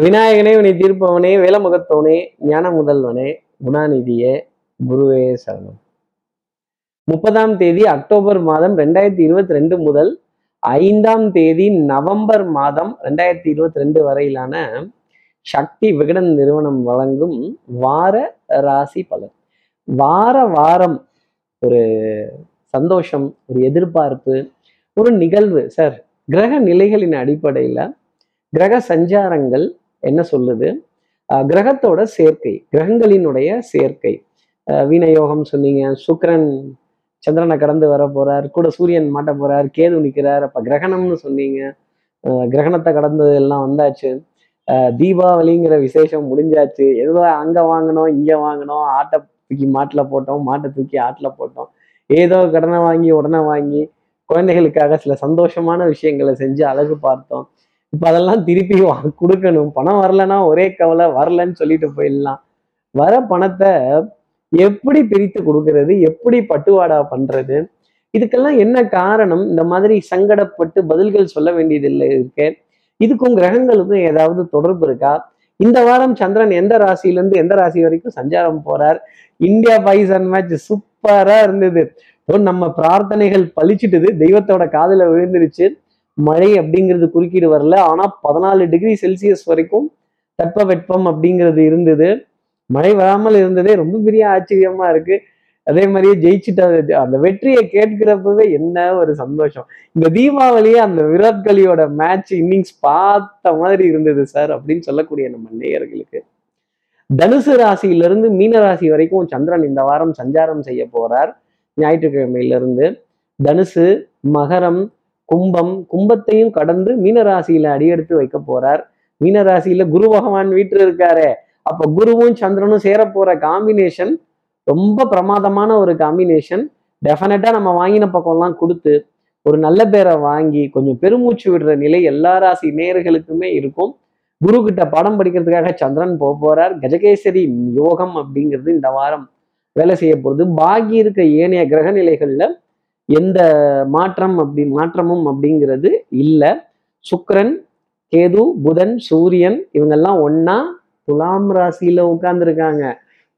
விநாயகனே வினை தீர்ப்பவனே வேலமுகத்தவனே ஞான முதல்வனே குணாநிதியே குருவே சரணம். முப்பதாம் தேதி அக்டோபர் மாதம் ரெண்டாயிரத்தி இருபத்தி ரெண்டு முதல் ஐந்தாம் தேதி நவம்பர் மாதம் ரெண்டாயிரத்தி இருபத்தி ரெண்டு வரையிலான சக்தி விகடன் நிறுவனம் வழங்கும் வார ராசி பலன். வார வாரம் ஒரு சந்தோஷம் ஒரு எதிர்பார்ப்பு ஒரு நிகழ்வு. சார் கிரக நிலைகளின் அடிப்படையில் கிரக சஞ்சாரங்கள் என்ன சொல்லுது? கிரகத்தோட சேர்க்கை கிரகங்களினுடைய சேர்க்கை. வீணயோகம் சொன்னீங்க. சுக்கரன் சந்திரனை கடந்து வர போறார் கூட சூரியன் மாட்ட போறார் கேது நிற்கிறார் அப்ப கிரகணம்னு சொன்னீங்க. கிரகணத்தை கடந்தது எல்லாம் வந்தாச்சு. தீபாவளிங்கிற விசேஷம் முடிஞ்சாச்சு. ஏதோ அங்க வாங்கினோம் இங்க வாங்கினோம் ஆட்டை தூக்கி மாட்டில் போட்டோம் மாட்டை தூக்கி ஆட்டில் போட்டோம். ஏதோ கடனை வாங்கி உடனே வாங்கி குழந்தைகளுக்காக சில சந்தோஷமான விஷயங்களை செஞ்சு அழகு பார்த்தோம். இப்ப அதெல்லாம் திருப்பி கொடுக்கணும். பணம் வரலன்னா ஒரே கவலை வரலன்னு சொல்லிட்டு போயிடலாம். வர பணத்தை எப்படி பிரித்து கொடுக்கறது எப்படி பட்டுவாடா பண்றது? இதுக்கெல்லாம் என்ன காரணம்? இந்த மாதிரி சங்கடப்பட்டு பதில்கள் சொல்ல வேண்டியதில்லை இருக்கு. இதுக்கும் கிரகங்களுக்கும் ஏதாவது தொடர்பு இருக்கா? இந்த வாரம் சந்திரன் எந்த ராசியிலேருந்து எந்த ராசி வரைக்கும் சஞ்சாரம் போறார்? இந்தியா பாகிஸ்தான் மேட்ச் சூப்பரா இருந்தது. இப்போ நம்ம பிரார்த்தனைகள் பளிச்சிட்டுது தெய்வத்தோட காதில் விழுந்துருச்சு. மழை அப்படிங்கிறது குறுக்கீடு வரல. ஆனா பதினாலு டிகிரி செல்சியஸ் வரைக்கும் தட்பவெட்பம் அப்படிங்கிறது இருந்தது. மழை வராமல் இருந்ததே ரொம்ப பெரிய ஆச்சரியமா இருக்கு. அதே மாதிரியே ஜெயிச்சுட்ட அந்த வெற்றியை கேட்கிறப்பவே என்ன ஒரு சந்தோஷம். இந்த தீபாவளியே அந்த விராட் கோலியோட மேட்ச் இன்னிங்ஸ் பார்த்த மாதிரி இருந்தது சார் அப்படின்னு சொல்லக்கூடிய நம்ம நேயர்களுக்கு. தனுசு ராசியிலிருந்து மீன ராசி வரைக்கும் சந்திரன் இந்த வாரம் சஞ்சாரம் செய்ய போறார். ஞாயிற்றுக்கிழமையிலிருந்து தனுசு மகரம் கும்பம் கும்பத்தையும் கடந்து மீனராசியில அடியெடுத்து வைக்க போறார். மீனராசியில குரு பகவான் வீட்டில் இருக்காரே. அப்ப குருவும் சந்திரனும் சேர போற காம்பினேஷன் ரொம்ப பிரமாதமான ஒரு காம்பினேஷன் டெஃபினட்டா நம்ம வாங்கின பக்கம்லாம் கொடுத்து ஒரு நல்ல பேரை வாங்கி கொஞ்சம் பெருமூச்சு விடுற நிலை எல்லா ராசி நேர்களுக்குமே இருக்கும். குரு கிட்ட பாடம் படிக்கிறதுக்காக சந்திரன் போக போறார். கஜகேசரி யோகம் அப்படிங்கிறது இந்த வாரம் வேலை செய்ய போறது பாக்கி இருக்க ஏனைய கிரக நிலைகளில் எந்த மாற்றம் அப்படி மாற்றமும் அப்படிங்கிறது இல்லை. சுக்கரன் கேது புதன் சூரியன் இவங்கெல்லாம் ஒன்னா துலாம் ராசியில உட்கார்ந்துருக்காங்க.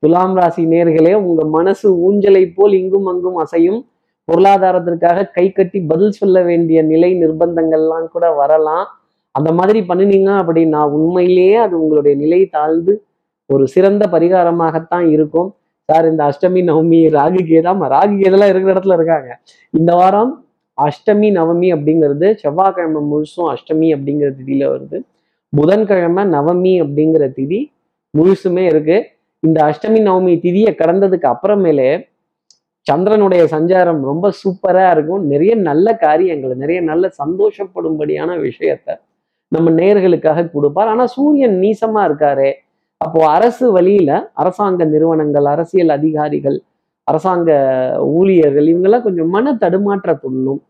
துலாம் ராசி நேர்களே உங்க மனசு ஊஞ்சலை போல் இங்கும் அங்கும் அசையும். பொருளாதாரத்திற்காக கை கட்டி பதில் சொல்ல வேண்டிய நிலை நிர்பந்தங்கள்லாம் கூட வரலாம். அந்த மாதிரி பண்ணினீங்க அப்படின்னா உண்மையிலேயே அது உங்களுடைய நிலை தாழ்ந்து ஒரு சிறந்த பரிகாரமாகத்தான் இருக்கும். சார் இந்த அஷ்டமி நவமி ராகு கேதாம் ராகு கேதெல்லாம் இருக்கிற இடத்துல இருக்காங்க. இந்த வாரம் அஷ்டமி நவமி அப்படிங்கிறது செவ்வாய்க்கிழமை முழுசும் அஷ்டமி அப்படிங்கிற திதியில வருது. புதன்கிழமை நவமி அப்படிங்கிற திதி முழுசுமே இருக்கு. இந்த அஷ்டமி நவமி திதியை கடந்ததுக்கு அப்புறமேலே சந்திரனுடைய சஞ்சாரம் ரொம்ப சூப்பரா இருக்கும். நிறைய நல்ல காரியங்களை நிறைய நல்ல சந்தோஷப்படும்படியான விஷயத்த நம்ம நேர்களுக்காக கொடுப்பார். ஆனா சூரியன் நீசமா இருக்காரே அப்போ அரசு வழியில அரசாங்க நிறுவனங்கள் அரசியல் அதிகாரிகள் அரசாங்க ஊழியர்கள் இவங்கெல்லாம் கொஞ்சம் மன தடுமாற்றத்துடனும்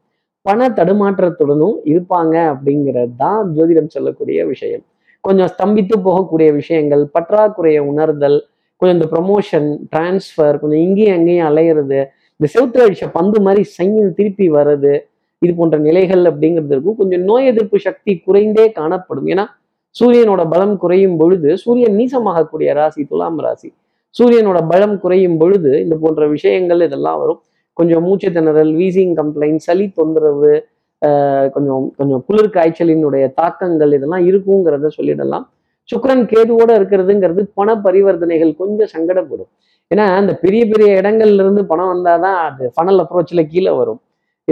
பண தடுமாற்றத்துடனும் இருப்பாங்க அப்படிங்கிறது தான் ஜோதிடம் சொல்லக்கூடிய விஷயம். கொஞ்சம் ஸ்தம்பித்து போகக்கூடிய விஷயங்கள் பற்றாக்குறையை உணர்தல் கொஞ்சம் இந்த ப்ரமோஷன் டிரான்ஸ்ஃபர் கொஞ்சம் இங்கேயும் அங்கேயும் அலையிறது இந்த செவுத்துல அடிச்ச பந்து மாதிரி சைன் திருப்பி வர்றது இது போன்ற நிலைகள் அப்படிங்கிறது இருக்கும் கொஞ்சம் நோய் எதிர்ப்பு சக்தி குறைந்தே காணப்படும். ஏன்னா சூரியனோட பலம் குறையும் பொழுது சூரியன் நீசமாகக்கூடிய ராசி துலாம் ராசி. சூரியனோட பலம் குறையும் பொழுது இந்த போன்ற விஷயங்கள் இதெல்லாம் வரும். கொஞ்சம் மூச்சு திணறல் வீசிங் கம்ப்ளைண்ட் சளி தொந்தரவு கொஞ்சம் கொஞ்சம் குளிர் காய்ச்சலினுடைய தாக்கங்கள் இதெல்லாம் இருக்குங்கிறத சொல்லிடலாம். சுக்கரன் கேதுவோட இருக்கிறதுங்கிறது பண பரிவர்த்தனைகள் கொஞ்சம் சங்கடப்படும். ஏன்னா அந்த பெரிய பெரிய இடங்கள்ல இருந்து பணம் வந்தாதான் அது ஃபனல் அப்ரோச்சில் கீழே வரும்.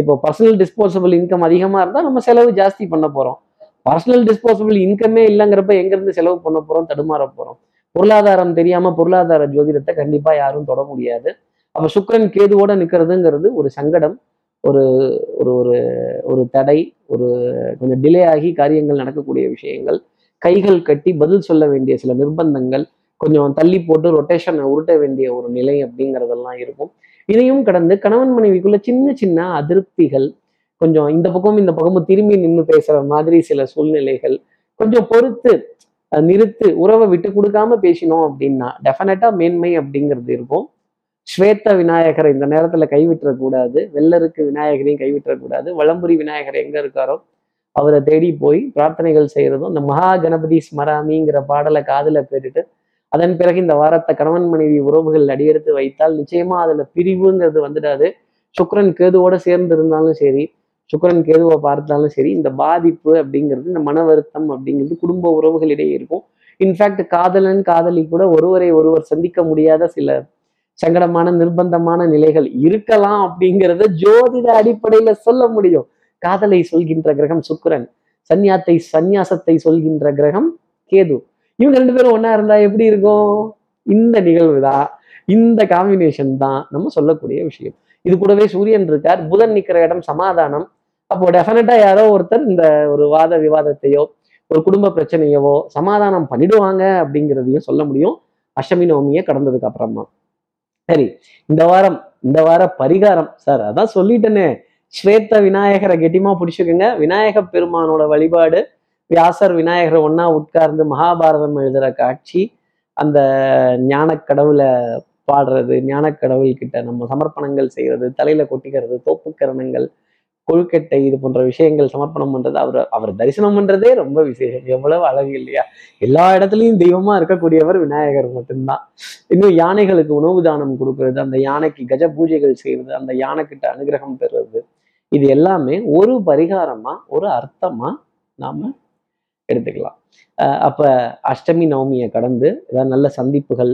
இப்போ பர்சனல் டிஸ்போசபிள் இன்கம் அதிகமாக இருந்தால் நம்ம செலவு ஜாஸ்தி பண்ண போகிறோம் பர்சனல் டிஸ்போசபிள் இன்கமே இல்லைங்கிறப்ப எங்கேருந்து செலவு பண்ண போகிறோம் தடுமாற போகிறோம் பொருளாதாரம் தெரியாமல் பொருளாதார ஜோதிடத்தை கண்டிப்பாக யாரும் தொட முடியாது. அப்போ சுக்கரன் கேதுவோட நிற்கிறதுங்கிறது ஒரு சங்கடம் ஒரு ஒரு ஒரு ஒரு தடை ஒரு கொஞ்சம் டிலே ஆகி காரியங்கள் நடக்கக்கூடிய விஷயங்கள். கைகள் கட்டி பதில் சொல்ல வேண்டிய சில நிர்பந்தங்கள் கொஞ்சம் தள்ளி போட்டு ரொட்டேஷனை உருட்ட வேண்டிய ஒரு நிலை அப்படிங்கிறதெல்லாம் இருக்கும். இதையும் கடந்து கணவன் மனைவிக்குள்ள சின்ன சின்ன அதிருப்திகள் கொஞ்சம் இந்த பக்கமும் இந்த பக்கமும் திரும்பி நின்று பேசுற மாதிரி சில சூழ்நிலைகள் கொஞ்சம் பொறுத்து நிறுத்து உறவை விட்டு கொடுக்காம பேசினோம் அப்படின்னா டெஃபினட்டா மேன்மை அப்படிங்கிறது இருக்கும். ஸ்வேத்த விநாயகரை இந்த நேரத்துல கைவிட்டுறக்கூடாது வெள்ளருக்கு விநாயகரையும் கைவிட்டுறக்கூடாது வளம்புரி விநாயகர் எங்க இருக்காரோ அவரை தேடி போய் பிரார்த்தனைகள் செய்யறதும் இந்த மகா கணபதி ஸ்மராமிங்கிற பாடலை காதுல கேட்டுட்டு அதன் பிறகு இந்த வாரத்தை கணவன் மனைவி உறவுகள் அடியெடுத்து வைத்தால் நிச்சயமா அதுல பிரிவுங்கிறது வந்துடாது. சுக்ரன் கேதுவோட சேர்ந்து இருந்தாலும் சரி சுக்கிரன் கேதுவை பார்த்தாலும் சரி இந்த பாதிப்பு அப்படிங்கிறது இந்த மன வருத்தம் அப்படிங்கிறது குடும்ப உறவுகளிடையே இருக்கும். இன்ஃபேக்ட் காதலன் காதலி கூட ஒருவரை ஒருவர் சந்திக்க முடியாத சில சங்கடமான நிர்பந்தமான நிலைகள் இருக்கலாம் அப்படிங்கிறத ஜோதிட அடிப்படையில சொல்ல முடியும். காதலை சொல்கின்ற கிரகம் சுக்கரன் சந்நியாத்தை சந்நியாசத்தை சொல்கின்ற கிரகம் கேது. இவங்க ரெண்டு பேரும் ஒன்றா இருந்தா எப்படி இருக்கும்? இந்த நிகழ்வு தான் இந்த காம்பினேஷன் தான் நம்ம சொல்லக்கூடிய விஷயம். இது கூடவே சூரியன் இருக்கார் புதன் நிற்கிற இடம் சமாதானம் அப்போ டெஃபினட்டா யாரோ ஒருத்தர் இந்த ஒரு வாத விவாதத்தையோ ஒரு குடும்ப பிரச்சனையவோ சமாதானம் பண்ணிடுவாங்க அப்படிங்கிறதையும் சொல்ல முடியும். அஷ்டமி நவமியை கடந்ததுக்கு அப்புறமா சரி இந்த வாரம் இந்த வார பரிகாரம். சார் அதான் சொல்லிட்டேனே. ஸ்வேத்த விநாயகரை கெட்டிமா பிடிச்சுக்கோங்க. விநாயக பெருமானோட வழிபாடு வியாசர் விநாயகரை ஒன்னா உட்கார்ந்து மகாபாரதம் எழுதுற காட்சி அந்த ஞான கடவுளை பாடுறது ஞான கடவுள்கிட்ட நம்ம சமர்ப்பணங்கள் செய்யறது தலையில கொட்டிக்கிறது தோப்புக்கரணங்கள் கொழுக்கட்டை இது போன்ற விஷயங்கள் சமர்ப்பணம் பண்றது அவர் அவர் தரிசனம் பண்றதே ரொம்ப விசேஷம். எவ்வளவு அழகு இல்லையா? எல்லா இடத்துலயும் தெய்வமா இருக்கக்கூடியவர் விநாயகர் மட்டும்தான். இன்னும் யானைகளுக்கு உணவு தானம் கொடுக்கறது அந்த யானைக்கு கஜ பூஜைகள் செய்யறது அந்த யானை கிட்ட அனுகிரகம் பெறுறது இது எல்லாமே ஒரு பரிகாரமா ஒரு அர்த்தமா நாம எடுத்துக்கலாம். அஹ் அப்ப அஷ்டமி நவமியை கடந்து ஏதாவது நல்ல சந்திப்புகள்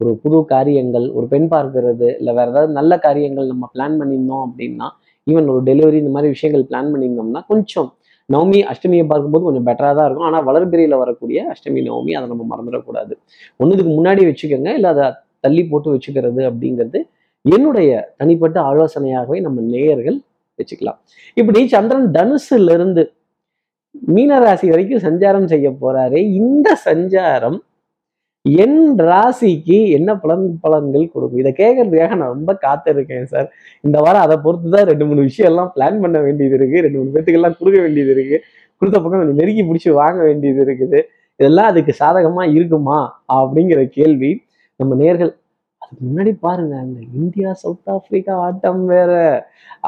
ஒரு புது காரியங்கள் ஒரு பெண் பார்க்கறது இல்லை வேற ஏதாவது நல்ல காரியங்கள் நம்ம பிளான் பண்ணியிருந்தோம் அப்படின்னா ஈவன் ஒரு டெலிவரி இந்த மாதிரி விஷயங்கள் பிளான் பண்ணியிருந்தோம்னா கொஞ்சம் நவமி அஷ்டமியை பார்க்கும்போது கொஞ்சம் பெட்டராக தான் இருக்கும். ஆனால் வளர்பிறையில் வரக்கூடிய அஷ்டமி நவமி அதை நம்ம மறந்துடக்கூடாது. ஒன்றுதுக்கு முன்னாடி வச்சுக்கோங்க இல்லை அதை தள்ளி போட்டு வச்சுக்கிறது அப்படிங்கிறது என்னுடைய தனிப்பட்ட ஆலோசனையாகவே நம்ம நேயர்கள் வச்சுக்கலாம். இப்படி சந்திரன் தனுசுல இருந்து மீனராசி வரைக்கும் சஞ்சாரம் செய்ய போறாரு. இந்த சஞ்சாரம் என் ராசிக்கு என்ன பலன் பலன்கள் கொடுக்கும்? இதை கேட்கறதுக்காக நான் ரொம்ப காத்திருக்கேன் சார் இந்த வாரம் அதை பொறுத்து தான் ரெண்டு மூணு விஷயம் எல்லாம் பிளான் பண்ண வேண்டியது இருக்கு. ரெண்டு மூணு பேத்துக்கெல்லாம் கொடுக்க வேண்டியது இருக்கு. கொடுத்த பக்கம் கொஞ்சம் நெருக்கி பிடிச்சி வாங்க வேண்டியது இருக்குது. இதெல்லாம் அதுக்கு சாதகமா இருக்குமா? அப்படிங்கிற கேள்வி நம்ம நேர்கள் அதுக்கு முன்னாடி பாருங்க அந்த இந்தியா சவுத் ஆப்பிரிக்கா ஆட்டம் வேற.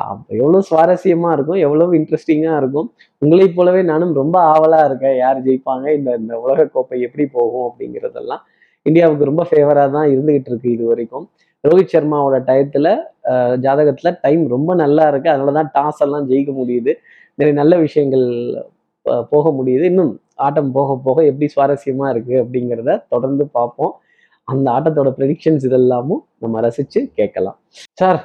அப்ப எவ்வளவு சுவாரஸ்யமா இருக்கும் எவ்வளவு இன்ட்ரெஸ்டிங்கா இருக்கும். உங்களை போலவே நானும் ரொம்ப ஆவலா இருக்கேன் யார் ஜெயிப்பாங்க இந்த இந்த உலக கோப்பை எப்படி போகும் அப்படிங்கிறதெல்லாம். இந்தியாவுக்கு ரொம்ப ஃபேவரா தான் இருந்துகிட்டு இருக்கு இது வரைக்கும். ரோஹித் சர்மாவோட டயத்துல அஹ், ஜாதகத்துல டைம் ரொம்ப நல்லா இருக்கு. அதனாலதான் டாஸ் எல்லாம் ஜெயிக்க முடியுது. நிறைய நல்ல விஷயங்கள் போக முடியுது. இன்னும் ஆட்டம் போக போக எப்படி சுவாரஸ்யமா இருக்கு அப்படிங்கிறத தொடர்ந்து பார்ப்போம். அந்த ஆட்டத்தோட ப்ரெடிக்ஷன்ஸ் இதெல்லாமும் நம்ம ரசிச்சு கேட்கலாம். சார்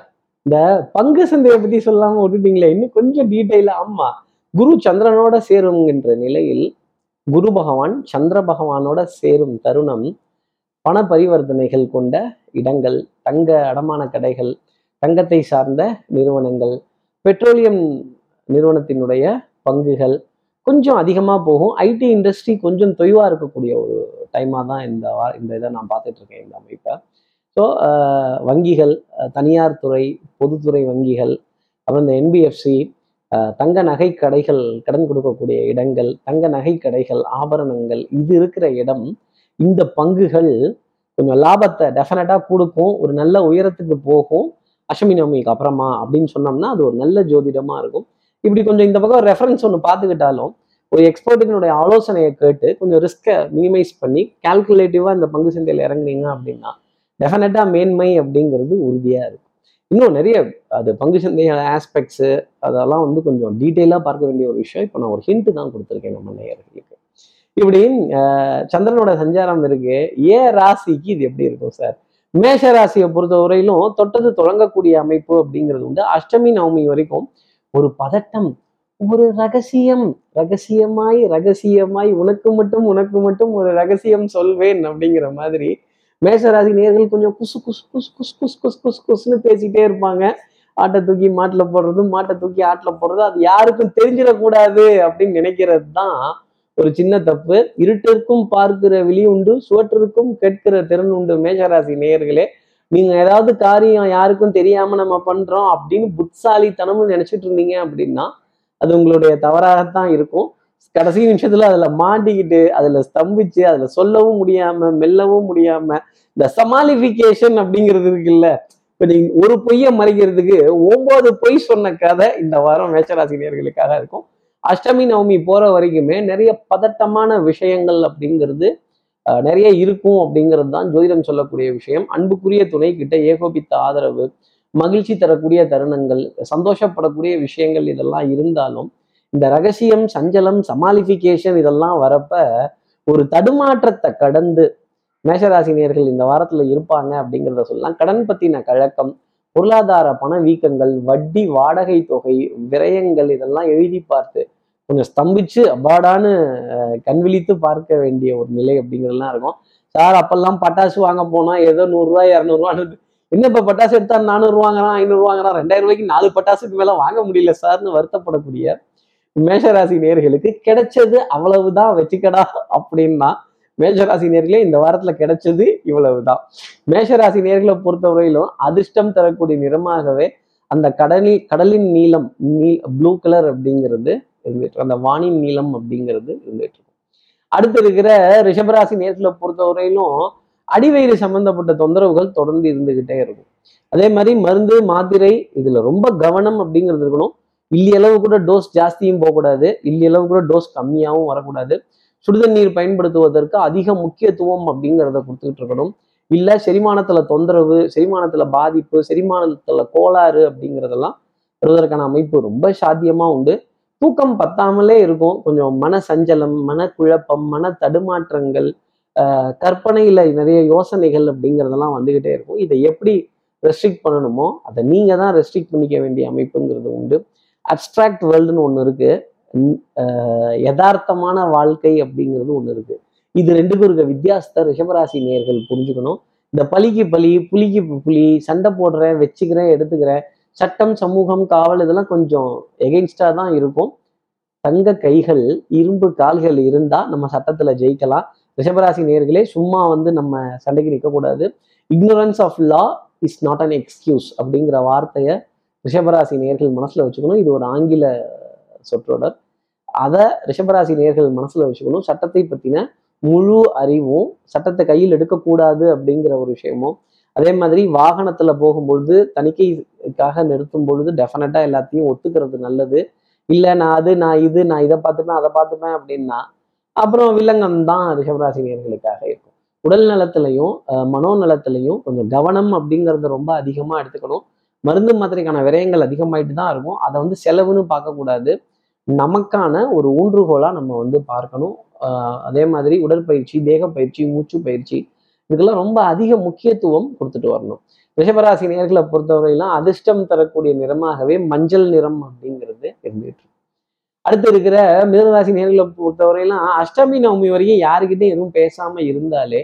இந்த பங்கு சந்தையை பத்தி சொல்லாம விட்டுட்டீங்களே இன்னும் கொஞ்சம் டீட்டெயிலாக ஆமா. குரு சந்திரனோட சேருங்கின்ற நிலையில் குரு பகவான் சந்திர பகவானோட சேரும் தருணம் பண பரிவர்த்தனைகள் கொண்ட இடங்கள் தங்க அடமான கடைகள் தங்கத்தை சார்ந்த நிறுவனங்கள் பெட்ரோலியம் நிறுவனத்தினுடைய பங்குகள் கொஞ்சம் அதிகமாக போகும். ஐடி இண்டஸ்ட்ரி கொஞ்சம் தொய்வாக இருக்கக்கூடிய ஒரு டைமாக தான் இந்த வா இந்த இதை நான் பார்த்துட்டு இருக்கேன் இந்த அமைப்பை. ஸோ வங்கிகள் தனியார் துறை பொதுத்துறை வங்கிகள் அப்புறம் இந்த என்பிஎஃப்சி தங்க நகை கடைகள் கடன் கொடுக்கக்கூடிய இடங்கள் தங்க நகை கடைகள் ஆபரணங்கள் இது இருக்கிற இடம் இந்த பங்குகள் கொஞ்சம் லாபத்தை டெஃபினட்டாக கொடுக்கும் ஒரு நல்ல உயரத்துக்கு போகும் அஷ்டமி நவமிக்கு அப்புறமா அப்படின்னு சொன்னோம்னா அது ஒரு நல்ல ஜோதிடமா இருக்கும். இப்படி கொஞ்சம் இந்த பக்கம் ரெஃபரன்ஸ் ஒன்று பார்த்துக்கிட்டாலும் ஒரு எக்ஸ்பர்ட்டுகளுடைய ஆலோசனையை கேட்டு கொஞ்சம் ரிஸ்க்கை மினிமைஸ் பண்ணி கால்குலேட்டிவாக இந்த பங்கு சந்தையில் இறங்குனீங்க அப்படின்னா டெஃபினட்டாக மேன்மை அப்படிங்கிறது உறுதியாக இருக்கும். இன்னும் நிறைய அது பங்கு சந்தையான ஆஸ்பெக்ட்ஸு அதெல்லாம் வந்து கொஞ்சம் டீட்டெயிலாக பார்க்க வேண்டிய ஒரு விஷயம். இப்போ நான் ஒரு ஹிண்ட் தான் கொடுத்துருக்கேன் நம்ம நேயர்களுக்கு. இப்படி சந்திரனோட சஞ்சாரம் இருக்கு. ஏ ராசிக்கு இது எப்படி இருக்கும் சார் மேஷ ராசியை பொறுத்த வரையிலும் தொட்டது தொடங்கக்கூடிய அமைப்பு அப்படிங்கிறது உண்டு அஷ்டமி நவமி வரைக்கும் ஒரு பதட்டம் ஒரு ரகசியம் ரகசியமாய் ரகசியமாய் உனக்கு மட்டும் உனக்கு மட்டும் ஒரு ரகசியம் சொல்வேன் அப்படிங்கிற மாதிரி மேஷராசி நேர்கள் கொஞ்சம் குசு குசு குசு குசு குசு குசு குசு குசுன்னு பேசிட்டே இருப்பாங்க. ஆட்டை தூக்கி மாட்டில் போடுறது மாட்டை தூக்கி ஆட்டில் போடுறது அது யாருக்கும் தெரிஞ்சிடக்கூடாது அப்படின்னு நினைக்கிறது தான் ஒரு சின்ன தப்பு. இருட்டிற்கும் பார்க்கிற விழி உண்டு சுவற்றிற்கும் கேட்கிற திறன் உண்டு மேஷராசி நேயர்களே நீங்க ஏதாவது காரியம் யாருக்கும் தெரியாம நம்ம பண்றோம் அப்படின்னு புட்சாலித்தனம்னு நினைச்சிட்டு இருந்தீங்க அப்படின்னா அது உங்களுடைய தவறாகத்தான் இருக்கும். கடைசி நிமிஷத்துல அதுல மாட்டிக்கிட்டு அதுல ஸ்தம்பிச்சு அதுல சொல்லவும் முடியாம மெல்லவும் முடியாம இந்த சமாளிஃபிகேஷன் அப்படிங்கிறது இருக்குல்ல இப்போ நீங்க ஒரு பொய்யை மறைக்கிறதுக்கு ஒன்பது பொய் சொன்ன கதை இந்த வாரம் மேச்சராசினியர்களுக்காக இருக்கும். அஷ்டமி நவமி போற வரைக்குமே நிறைய பதட்டமான விஷயங்கள் அப்படிங்கிறது நிறைய இருக்கும் அப்படிங்கிறது தான் ஜோதிடம் சொல்லக்கூடிய விஷயம். அன்புக்குரிய துணை கிட்ட ஏகோபித்த ஆதரவு மகிழ்ச்சி தரக்கூடிய தருணங்கள் சந்தோஷப்படக்கூடிய விஷயங்கள் இதெல்லாம் இருந்தாலும் இந்த ரகசியம் சஞ்சலம் சமாளிஃபிகேஷன் இதெல்லாம் வரப்ப ஒரு தடுமாற்றத்தை கடந்து மேஷராசினியர்கள் இந்த வாரத்துல இருப்பாங்க அப்படிங்கிறத சொல்லலாம். கடன் பத்தின கழக்கம் பொருளாதார பணவீக்கங்கள் வட்டி வாடகை தொகை விரயங்கள் இதெல்லாம் எழுதி பார்த்து கொஞ்சம் ஸ்தம்பிச்சு அபாடான்னு கண்விழித்து பார்க்க வேண்டிய ஒரு நிலை அப்படிங்கிறதுலாம் இருக்கும். சார் அப்பெல்லாம் பட்டாசு வாங்க போனா ஏதோ நூறுரூவா இரநூறுவான்னு என்ன இப்போ பட்டாசு எடுத்தா நானூறு வாங்குறான் ஐநூறு வாங்குறான் ரெண்டாயிரம் ரூபாய்க்கு நாலு பட்டாசுக்கு மேல வாங்க முடியல சார்னு வருத்தப்படக்கூடிய மேஷராசி நேர்களுக்கு கிடைச்சது அவ்வளவுதான் வச்சுக்கடா அப்படின்னா மேஷராசி நேர்களே இந்த வாரத்துல கிடைச்சது இவ்வளவுதான். மேஷராசி நேர்களை பொறுத்தவரையிலும் அதிர்ஷ்டம் தரக்கூடிய நிறமாகவே அந்த கடலில் கடலின் நீளம் நீ ப்ளூ கலர் அப்படிங்கிறது இருந்துட்டு அந்த வானின் நீளம் அப்படிங்கிறது இருந்துட்டு இருக்கும். அடுத்து இருக்கிற ரிஷபராசி நேர்களை பொறுத்தவரையிலும் அடிவயிறு சம்பந்தப்பட்ட தொந்தரவுகள் தொடர்ந்து இருந்துகிட்டே இருக்கும். அதே மாதிரி மருந்து மாத்திரை இதுல ரொம்ப கவனம் அப்படிங்கிறது இருக்கணும். இல்லியளவு கூட டோஸ் ஜாஸ்தியும் போகக்கூடாது. இல்லியளவு கூட டோஸ் கம்மியாகவும் வரக்கூடாது. சுடுதண்ணீர் பயன்படுத்துவதற்கு அதிக முக்கியத்துவம் அப்படிங்கிறத கொடுத்துக்கிட்டு இருக்கணும். இல்லை செரிமானத்துல தொந்தரவு செரிமானத்துல பாதிப்பு செரிமானத்துல கோளாறு அப்படிங்கிறதெல்லாம் வருவதற்கான அமைப்பு ரொம்ப சாத்தியமா உண்டு. தூக்கம் பத்தாமலே இருக்கும். கொஞ்சம் மன சஞ்சலம் மனக்குழப்பம் மன தடுமாற்றங்கள் கற்பனையில் நிறைய யோசனைகள் அப்படிங்கிறதெல்லாம் வந்துக்கிட்டே இருக்கும். இதை எப்படி ரெஸ்ட்ரிக்ட் பண்ணணுமோ அதை நீங்கள் தான் ரெஸ்ட்ரிக்ட் பண்ணிக்க வேண்டிய அமைப்புங்கிறது உண்டு. அப்ட்ராக்ட் வேர்ல்டுன்னு ஒன்று இருக்கு. ஆஹ் யதார்த்தமான வாழ்க்கை அப்படிங்கிறது ஒன்று இருக்கு. இது ரெண்டுக்கும் இருக்க வித்தியாசத்தை ரிஷபராசி நேர்கள் புரிஞ்சுக்கணும். இந்த பலிக்கு பலி புலிக்கு புலி சண்டை போடுறேன் வச்சுக்கிறேன் எடுத்துக்கிறேன் சட்டம் சமூகம் காவல் இதெல்லாம் கொஞ்சம் எகெயின்ஸ்டா தான் இருக்கும். தங்க கைகள் இரும்பு கால்கள் இருந்தால் நம்ம சட்டத்தில் ஜெயிக்கலாம். ரிஷபராசி நேர்களே சும்மா வந்து நம்ம சண்டைக்கு நிற்கக்கூடாது. Ignorance of law is not an excuse அப்படிங்கிற வார்த்தையை ரிஷபராசி நேர்கள் மனசில் வச்சுக்கணும். இது ஒரு ஆங்கில சொற்றொடர். அதை ரிஷபராசி நேர்கள் மனசில் வச்சுக்கணும். சட்டத்தை பற்றின முழு அறிவும் சட்டத்தை கையில் எடுக்கக்கூடாது அப்படிங்கிற ஒரு விஷயமும் அதே மாதிரி வாகனத்தில் போகும்பொழுது தணிக்கைக்காக நிறுத்தும் பொழுது டெஃபினட்டாக எல்லாத்தையும் ஒத்துக்கிறது நல்லது. இல்லை நான் அது நான் இது நான் இதை பார்த்துப்பேன் அதை பார்த்துப்பேன் அப்படின்னா அப்புறம் வில்லங்கம் தான் ரிஷபராசி நேர்களுக்காக இருக்கும். உடல் நலத்திலையும் மனோநலத்திலையும் கொஞ்சம் கவனம் அப்படிங்கிறத ரொம்ப அதிகமாக எடுத்துக்கணும். மருந்து மாத்திரைக்கான விரயங்கள் அதிகமாயிட்டு தான் இருக்கும். அதை வந்து செலவுன்னு பார்க்கக்கூடாது. நமக்கான ஒரு ஊன்றுகோலா நம்ம வந்து பார்க்கணும். ஆஹ் அதே மாதிரி உடற்பயிற்சி தேக பயிற்சி மூச்சு பயிற்சி இதுக்கெல்லாம் ரொம்ப அதிக முக்கியத்துவம் கொடுத்துட்டு வரணும். ரிஷபராசி நேர்களை பொறுத்தவரையிலாம் அதிர்ஷ்டம் தரக்கூடிய நிறமாகவே மஞ்சள் நிறம் அப்படிங்கிறது இருந்துகிட்டு அடுத்து இருக்கிற மிதனராசி நேர்களை பொறுத்தவரையெல்லாம் அஷ்டமி நவமி வரைக்கும் யாருக்கிட்டையும் எதுவும் பேசாம இருந்தாலே